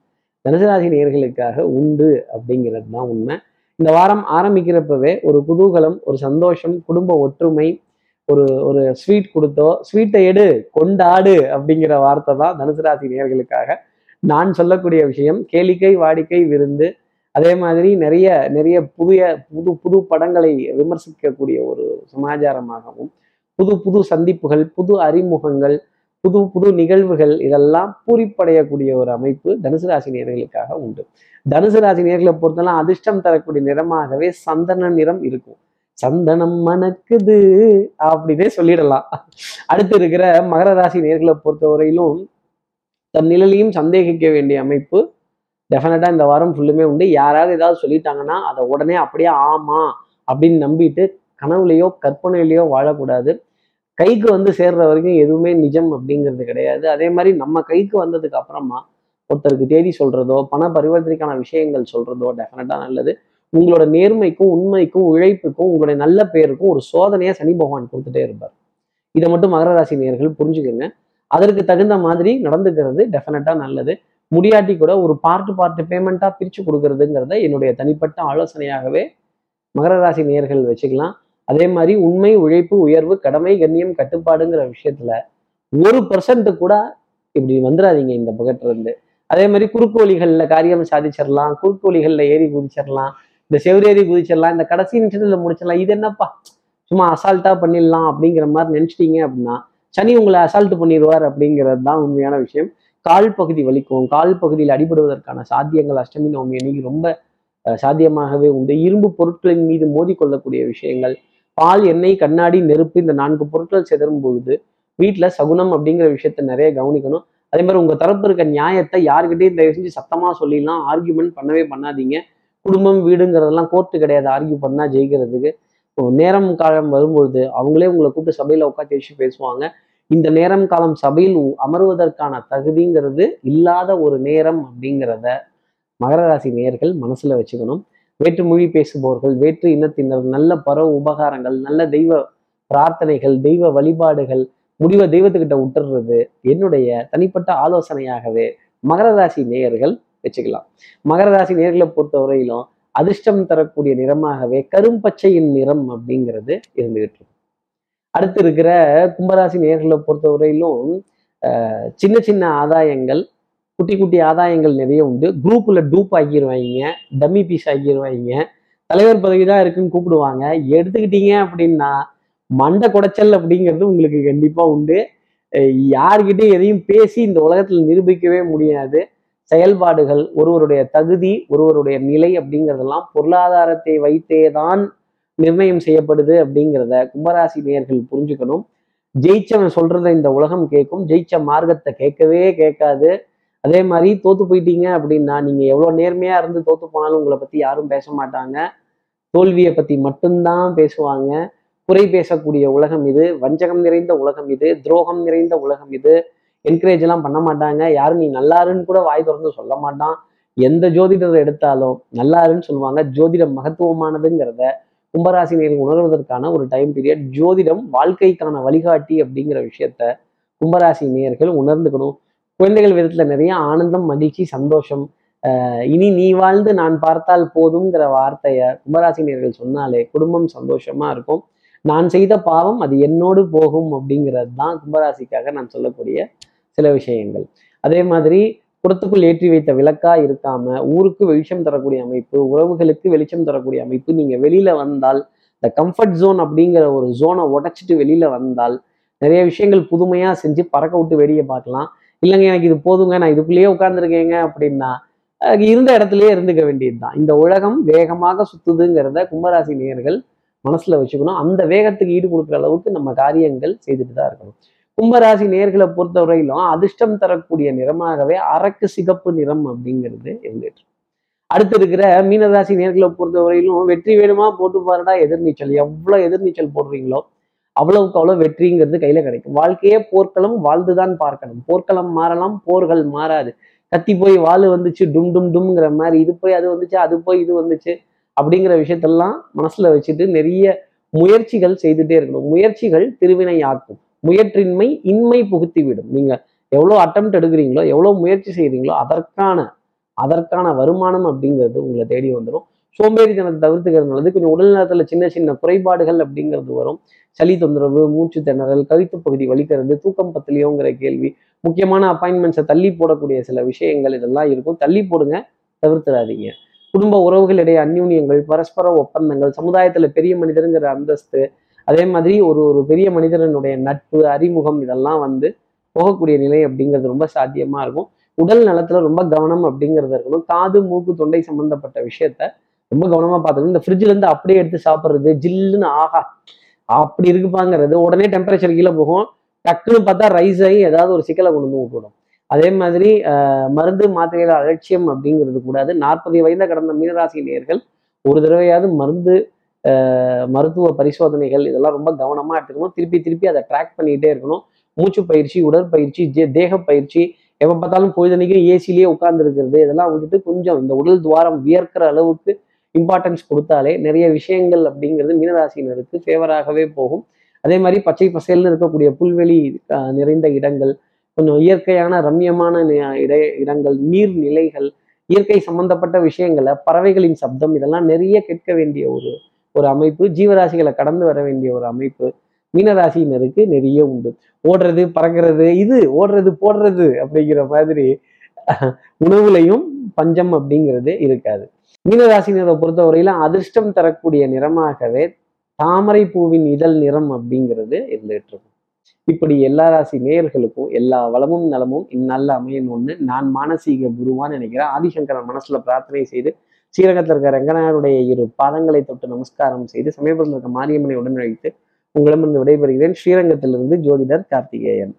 தனுசு ராசி நேர்களுக்காக உண்டு அப்படிங்கிறது தான் உண்மை. இந்த வாரம் ஆரம்பிக்கிறப்பவே ஒரு குதூகலம் ஒரு சந்தோஷம் குடும்ப ஒற்றுமை ஒரு ஒரு ஸ்வீட் கொடுத்தோ ஸ்வீட்டை எடு கொண்டாடு அப்படிங்கிற வார்த்தை தான் தனுசு ராசி நேர்களுக்காக நான் சொல்லக்கூடிய விஷயம். கேளிக்கை வாடிக்கை விருந்து அதே மாதிரி நிறைய நிறைய புதிய புது புது படங்களை விமர்சிக்கக்கூடிய ஒரு சமாச்சாரமாகவும் புது புது சந்திப்புகள் புது அறிமுகங்கள் புது புது நிகழ்வுகள் இதெல்லாம் பூரிப்படையக்கூடிய ஒரு அமைப்பு தனுசு ராசி நேர்களுக்காக உண்டு. தனுசு ராசி நேர்களை பொறுத்தலாம் அதிர்ஷ்டம் தரக்கூடிய நிறமாகவே சந்தன நிறம் இருக்கும். சந்தனம் மணக்குது அப்படின்னே சொல்லிடலாம். அடுத்து இருக்கிற மகர ராசி நேர்களை பொறுத்தவரையிலும் தன் நிழலையும் சந்தேகிக்க வேண்டிய அமைப்பு. டெஃபினட்டா இந்த வாரம் ஃபுல்லுமே உண்டு. யாராவது ஏதாவது சொல்லிட்டாங்கன்னா அதை உடனே அப்படியே ஆமா அப்படின்னு நம்பிட்டு கனவுலையோ கற்பனையிலையோ வாழக்கூடாது. கைக்கு வந்து சேர்ற வரைக்கும் எதுவுமே நிஜம் அப்படிங்கிறது கிடையாது. அதே மாதிரி நம்ம கைக்கு வந்ததுக்கு அப்புறமா ஒருத்தருக்கு தேதி சொல்றதோ பண பரிவர்த்தனைக்கான விஷயங்கள் சொல்றதோ டெஃபினட்டா நல்லது. உங்களோட நேர்மைக்கும் உண்மைக்கும் உழைப்புக்கும் உங்களுடைய நல்ல பேருக்கும் ஒரு சோதனையா சனி பகவான் கொடுத்துட்டே இருப்பார். இதை மட்டும் மகர ராசி நேயர்கள் புரிஞ்சுக்கோங்க. அதற்கு தகுந்த மாதிரி நடந்துக்கிறது டெஃபினட்டா நல்லது. முடியாட்டி கூட ஒரு பார்ட் பார்ட் பேமெண்ட்டா பிரிச்சு கொடுக்கறதுங்கிறத என்னுடைய தனிப்பட்ட ஆலோசனையாகவே மகர ராசி நேர்கள் வச்சுக்கலாம். அதே மாதிரி உண்மை உழைப்பு உயர்வு கடமை கண்ணியம் கட்டுப்பாடுங்கிற விஷயத்துல ஒரு பர்சன்ட் கூட இப்படி வந்துடாதீங்க இந்த பக்கத்துல இருந்து. அதே மாதிரி குறுக்கு வழிகள்ல காரியம் சாதிச்சிடலாம் குறுக்கோழிகள்ல ஏறி குதிச்சிடலாம் இந்த செவ்வரேறி குதிச்சிடலாம் இந்த கடைசி நிமிஷத்துல முடிச்சிடலாம் இது என்னப்பா? சும்மா அசால்ட்டா பண்ணிடலாம் அப்படிங்கிற மாதிரி நினைச்சிட்டீங்க அப்படின்னா சனி உங்களை அசால்ட் பண்ணிடுவார் அப்படிங்கிறது தான் உண்மையான விஷயம். கால் பகுதி வலிக்கும். கால் பகுதியில் அடிபடுவதற்கான சாத்தியங்கள் அஷ்டமி நவமி அன்னைக்கு ரொம்ப சாத்தியமாகவே உண்டு. இரும்பு பொருட்களின் மீது மோதி கொள்ளக்கூடிய விஷயங்கள் பால் எண்ணெய் கண்ணாடி நெருப்பு இந்த நான்கு பொருட்கள் சிதறும் பொழுது வீட்டில் சகுனம் அப்படிங்கிற விஷயத்த நிறைய கவனிக்கணும். அதே மாதிரி உங்கள் தரப்பு இருக்க நியாயத்தை யார்கிட்டயும் தயவு செஞ்சு சத்தமாக சொல்லிடலாம். ஆர்கியூமெண்ட் பண்ணவே பண்ணாதீங்க. குடும்பம் வீடுங்கிறதெல்லாம் கோர்ட்டு கிடையாது. ஆர்கியூ பண்ணால் ஜெயிக்கிறதுக்கு. நேரம் காலம் வரும்பொழுது அவங்களே உங்களை கூப்பிட்டு சபையில் உட்காந்து வச்சு பேசுவாங்க. இந்த நேரம் காலம் சபையில் அமர்வதற்கான தகுதிங்கிறது இல்லாத ஒரு நேரம் அப்படிங்கிறத மகர ராசி நேயர்கள் மனசில் வச்சுக்கணும். வேற்று மொழி பேசுபவர்கள் வேற்று இனத்தினர் நல்ல பரவ உபகாரங்கள் நல்ல தெய்வ பிரார்த்தனைகள் தெய்வ வழிபாடுகள் முடிவை தெய்வத்துக்கிட்ட விட்டுறது என்னுடைய தனிப்பட்ட ஆலோசனையாகவே மகர ராசி நேயர்கள் வச்சுக்கலாம். மகர ராசி நேயர்களை பொறுத்தவரையிலும் அதிர்ஷ்டம் தரக்கூடிய நிறமாகவே கரும்பச்சையின் நிறம் அப்படிங்கிறது இருந்துகிட்டு அடுத்து இருக்கிற கும்பராசி நேயர்களை பொறுத்தவரையிலும் சின்ன சின்ன ஆதாயங்கள் குட்டி குட்டி ஆதாயங்கள் நிறைய உண்டு. குரூப்பில் டூப் ஆக்கிடுவாங்க டம்மி பீஸ் ஆக்கிடுவாங்க தலைவர் பதவி தான் இருக்குன்னு கூப்பிடுவாங்க. எடுத்துக்கிட்டீங்க அப்படின்னா மண்டை குடைச்சல் அப்படிங்கிறது உங்களுக்கு கண்டிப்பாக உண்டு. யார்கிட்டையும் எதையும் பேசி இந்த உலகத்தில் நிரூபிக்கவே முடியாது. செயல்பாடுகள் ஒருவருடைய தகுதி ஒருவருடைய நிலை அப்படிங்கிறதெல்லாம் பொருளாதாரத்தை வைத்தே தான் நிர்ணயம் செய்யப்படுது அப்படிங்கிறத கும்பராசி நேயர்கள் புரிஞ்சுக்கணும். ஜெயிச்சவன் சொல்றதை இந்த உலகம் கேட்கும். ஜெயிச்ச மார்க்கத்தை கேட்கவே கேட்காது. அதே மாதிரி தோத்து போயிட்டீங்க அப்படின்னா நீங்க எவ்வளவு நேர்மையா இருந்து தோத்து போனாலும் உங்களை பத்தி யாரும் பேச மாட்டாங்க. தோல்வியை பத்தி மட்டும்தான் பேசுவாங்க. குறை பேசக்கூடிய உலகம் இது வஞ்சகம் நிறைந்த உலகம் இது துரோகம் நிறைந்த உலகம் இது. என்கரேஜ் எல்லாம் பண்ண மாட்டாங்க. யாரும் நீ நல்லாருன்னு கூட வாய் திறந்து சொல்ல மாட்டான். எந்த ஜோதிடரை எடுத்தாலும் நல்லாருன்னு சொல்லுவாங்க. ஜோதிடம் மகத்துவமானதுங்கிறத கும்பராசினியர்கள் உணர்வதற்கான ஒரு டைம் பீரியட் ஜோதிடம் வாழ்க்கைக்கான வழிகாட்டி அப்படிங்கிற விஷயத்த கும்பராசி நேயர்கள் உணர்ந்துக்கணும். குழந்தைகள் விதத்துல நிறைய ஆனந்தம் மகிழ்ச்சி சந்தோஷம். இனி நீ வாழ்ந்து நான் பார்த்தால் போதுங்கிற வார்த்தையை கும்பராசினியர்கள் சொன்னாலே குடும்பம் சந்தோஷமா இருக்கும். நான் செய்த பாவம் அது என்னோடு போகும் அப்படிங்கிறது தான் கும்பராசிக்காக நான் சொல்லக்கூடிய சில விஷயங்கள். அதே மாதிரி புறத்துக்குள் ஏற்றி வைத்த விளக்கா இருக்காம ஊருக்கு வெளிச்சம் தரக்கூடிய அமைப்பு உறவுகளுக்கு வெளிச்சம் தரக்கூடிய அமைப்பு நீங்க வெளியில வந்தால் இந்த கம்ஃபர்ட் ஜோன் அப்படிங்கிற ஒரு ஜோனை உடைச்சிட்டு வெளியில வந்தால் நிறைய விஷயங்கள் புதுமையா செஞ்சு பறக்க விட்டு வெளியே பார்க்கலாம். இல்லைங்க எனக்கு இது போதுங்க நான் இதுக்குள்ளேயே உட்காந்துருக்கேங்க அப்படின்னா இருந்த இடத்துலயே இருந்துக்க வேண்டியதுதான். இந்த உலகம் வேகமாக சுத்துதுங்கிறத கும்பராசி நேயர்கள் மனசுல வச்சுக்கணும். அந்த வேகத்துக்கு ஈடு கொடுக்குற அளவுக்கு நம்ம காரியங்கள் செய்துட்டு தான் இருக்கணும். கும்பராசி நேர்களை பொறுத்தவரையிலும் அதிர்ஷ்டம் தரக்கூடிய நிறமாகவே அரக்கு சிகப்பு நிறம் அப்படிங்கிறது இருந்துட்டு அடுத்து இருக்கிற மீனராசி நேர்களை பொறுத்தவரையிலும் வெற்றி வேணுமா? போட்டு பாருடா எதிர்நீச்சல். எவ்வளவு எதிர்நீச்சல் போடுறீங்களோ அவ்வளவுக்கு அவ்வளவு வெற்றிங்கிறது கையில கிடைக்கும். வாழ்க்கையே போர்க்களம் வாழ்ந்துதான் பார்க்கணும். போர்க்களம் மாறலாம் போர்கள் மாறாது. கத்தி போய் வாள் வந்துச்சு டும் டும் டும்ங்கிற மாதிரி இது போய் அது வந்துச்சு அது போய் இது வந்துச்சு அப்படிங்கிற விஷயத்தெல்லாம் மனசுல வச்சுட்டு நிறைய முயற்சிகள் செய்துட்டே இருக்கணும். முயற்சிகள் திருவினை ஆக்கும் முயற்றின்மை இன்மை புகுத்தி விடும் நீங்க எவ்வளோ அட்டம் எடுக்கிறீங்களோ எவ்வளோ முயற்சி செய்கிறீங்களோ அதற்கான அதற்கான வருமானம் அப்படிங்கிறது உங்களை தேடி வந்துடும் சோம்பேறித்தனத்தை தவிர்த்துக்கிறது நல்லது கொஞ்சம் உடல் நலத்துல சின்ன சின்ன குறைபாடுகள் அப்படிங்கிறது வரும். சளி தொந்தரவு மூச்சு திணறல் கவித்து பகுதி வலிக்கிறது தூக்கம் பத்திலையோங்கிற கேள்வி முக்கியமான அப்பாயின்மெண்ட்ஸை தள்ளி போடக்கூடிய சில விஷயங்கள் இதெல்லாம் இருக்கும். தள்ளி போடுங்க தவிர்த்துடாதீங்க குடும்ப உறவுகளிடையே அந்யூன்யங்கள் பரஸ்பர ஒப்பந்தங்கள் சமுதாயத்துல பெரிய மனிதருங்கிற அந்தஸ்து அதே மாதிரி ஒரு ஒரு பெரிய மனிதனுடைய நட்பு அறிமுகம் இதெல்லாம் வந்து போகக்கூடிய நிலை அப்படிங்கிறது ரொம்ப சாத்தியமா இருக்கும். உடல் நலத்துல ரொம்ப கவனம் அப்படிங்கிறது இருக்கணும். காது மூக்கு தொண்டை சம்பந்தப்பட்ட விஷயத்த ரொம்ப கவனமா பார்த்துக்கணும். இந்த ஃப்ரிட்ஜ்ல இருந்து அப்படியே எடுத்து சாப்பிட்றது ஜில்லுன்னு ஆகா அப்படி இருக்குப்பாங்கிறது உடனே டெம்பரேச்சர் கீழே போகும். டக்குன்னு பார்த்தா ரைஸ் ஆகி ஏதாவது ஒரு சிக்கலை கொண்டு வந்து விட்டுவிடும் அதே மாதிரி மருந்து மாத்திரைகள் அலட்சியம் அப்படிங்கிறது கூடாது. நாற்பது வயதை கடந்த மீனராசி நேர்கள் ஒரு தடவையாவது மருந்து மருத்துவ பரிசோதனைகள் இதெல்லாம் ரொம்ப கவனமாக எடுத்துக்கணும். திருப்பி திருப்பி அதை ட்ராக் பண்ணிக்கிட்டே இருக்கணும். மூச்சு பயிற்சி உடற்பயிற்சி ஜே- தேக பயிற்சி எப்போ பார்த்தாலும் பொழுதனைக்கும் ஏசிலேயே உட்கார்ந்து இருக்கிறது இதெல்லாம் வந்துட்டு கொஞ்சம் இந்த உடல் துவாரம் வியர்க்கிற அளவுக்கு இம்பார்ட்டன்ஸ் கொடுத்தாலே நிறைய விஷயங்கள் அப்படிங்கிறது மீனராசினருக்கு ஃபேவராகவே போகும். அதே மாதிரி பச்சை பசேல்னு இருக்கக்கூடிய புல்வெளி நிறைந்த இடங்கள் கொஞ்சம் இயற்கையான ரம்யமான இட இடங்கள் நீர்நிலைகள் இயற்கை சம்பந்தப்பட்ட விஷயங்களை பறவைகளின் சப்தம் இதெல்லாம் நிறைய கேட்க வேண்டிய ஒரு ஒரு அமைப்பு. ஜீவராசிகளை கடந்து வர வேண்டிய ஒரு அமைப்பு மீனராசினருக்கு நிறைய உண்டு. ஓடுறது பறக்கிறது இது ஓடுறது போடுறது அப்படிங்கிற மாதிரி உணவுலையும் பஞ்சம் அப்படிங்கிறது இருக்காது. மீனராசினரை பொறுத்தவரையில அதிர்ஷ்டம் தரக்கூடிய நிறமாகவே தாமரை பூவின் இதழ் நிறம் அப்படிங்கிறது இருந்துகிட்டு இருக்கும். இப்படி எல்லா ராசி நேயர்களுக்கும் எல்லா வளமும் நலமும் இந்நாளில் அமையணும்னு நான் மானசீக குருவான்னு நினைக்கிறேன். ஆதிசங்கரன் மனசுல பிரார்த்தனை செய்து ஸ்ரீரங்கத்தில் இருக்க ரங்கனாருடைய இரு பாதங்களை தொட்டு நமஸ்காரம் செய்து சமீபத்தில் இருக்க மாரியம்மனை உடனழைத்து உங்களிடமிருந்து விடைபெறுகிறேன். ஸ்ரீரங்கத்திலிருந்து ஜோதிடர் கார்த்திகேயன்.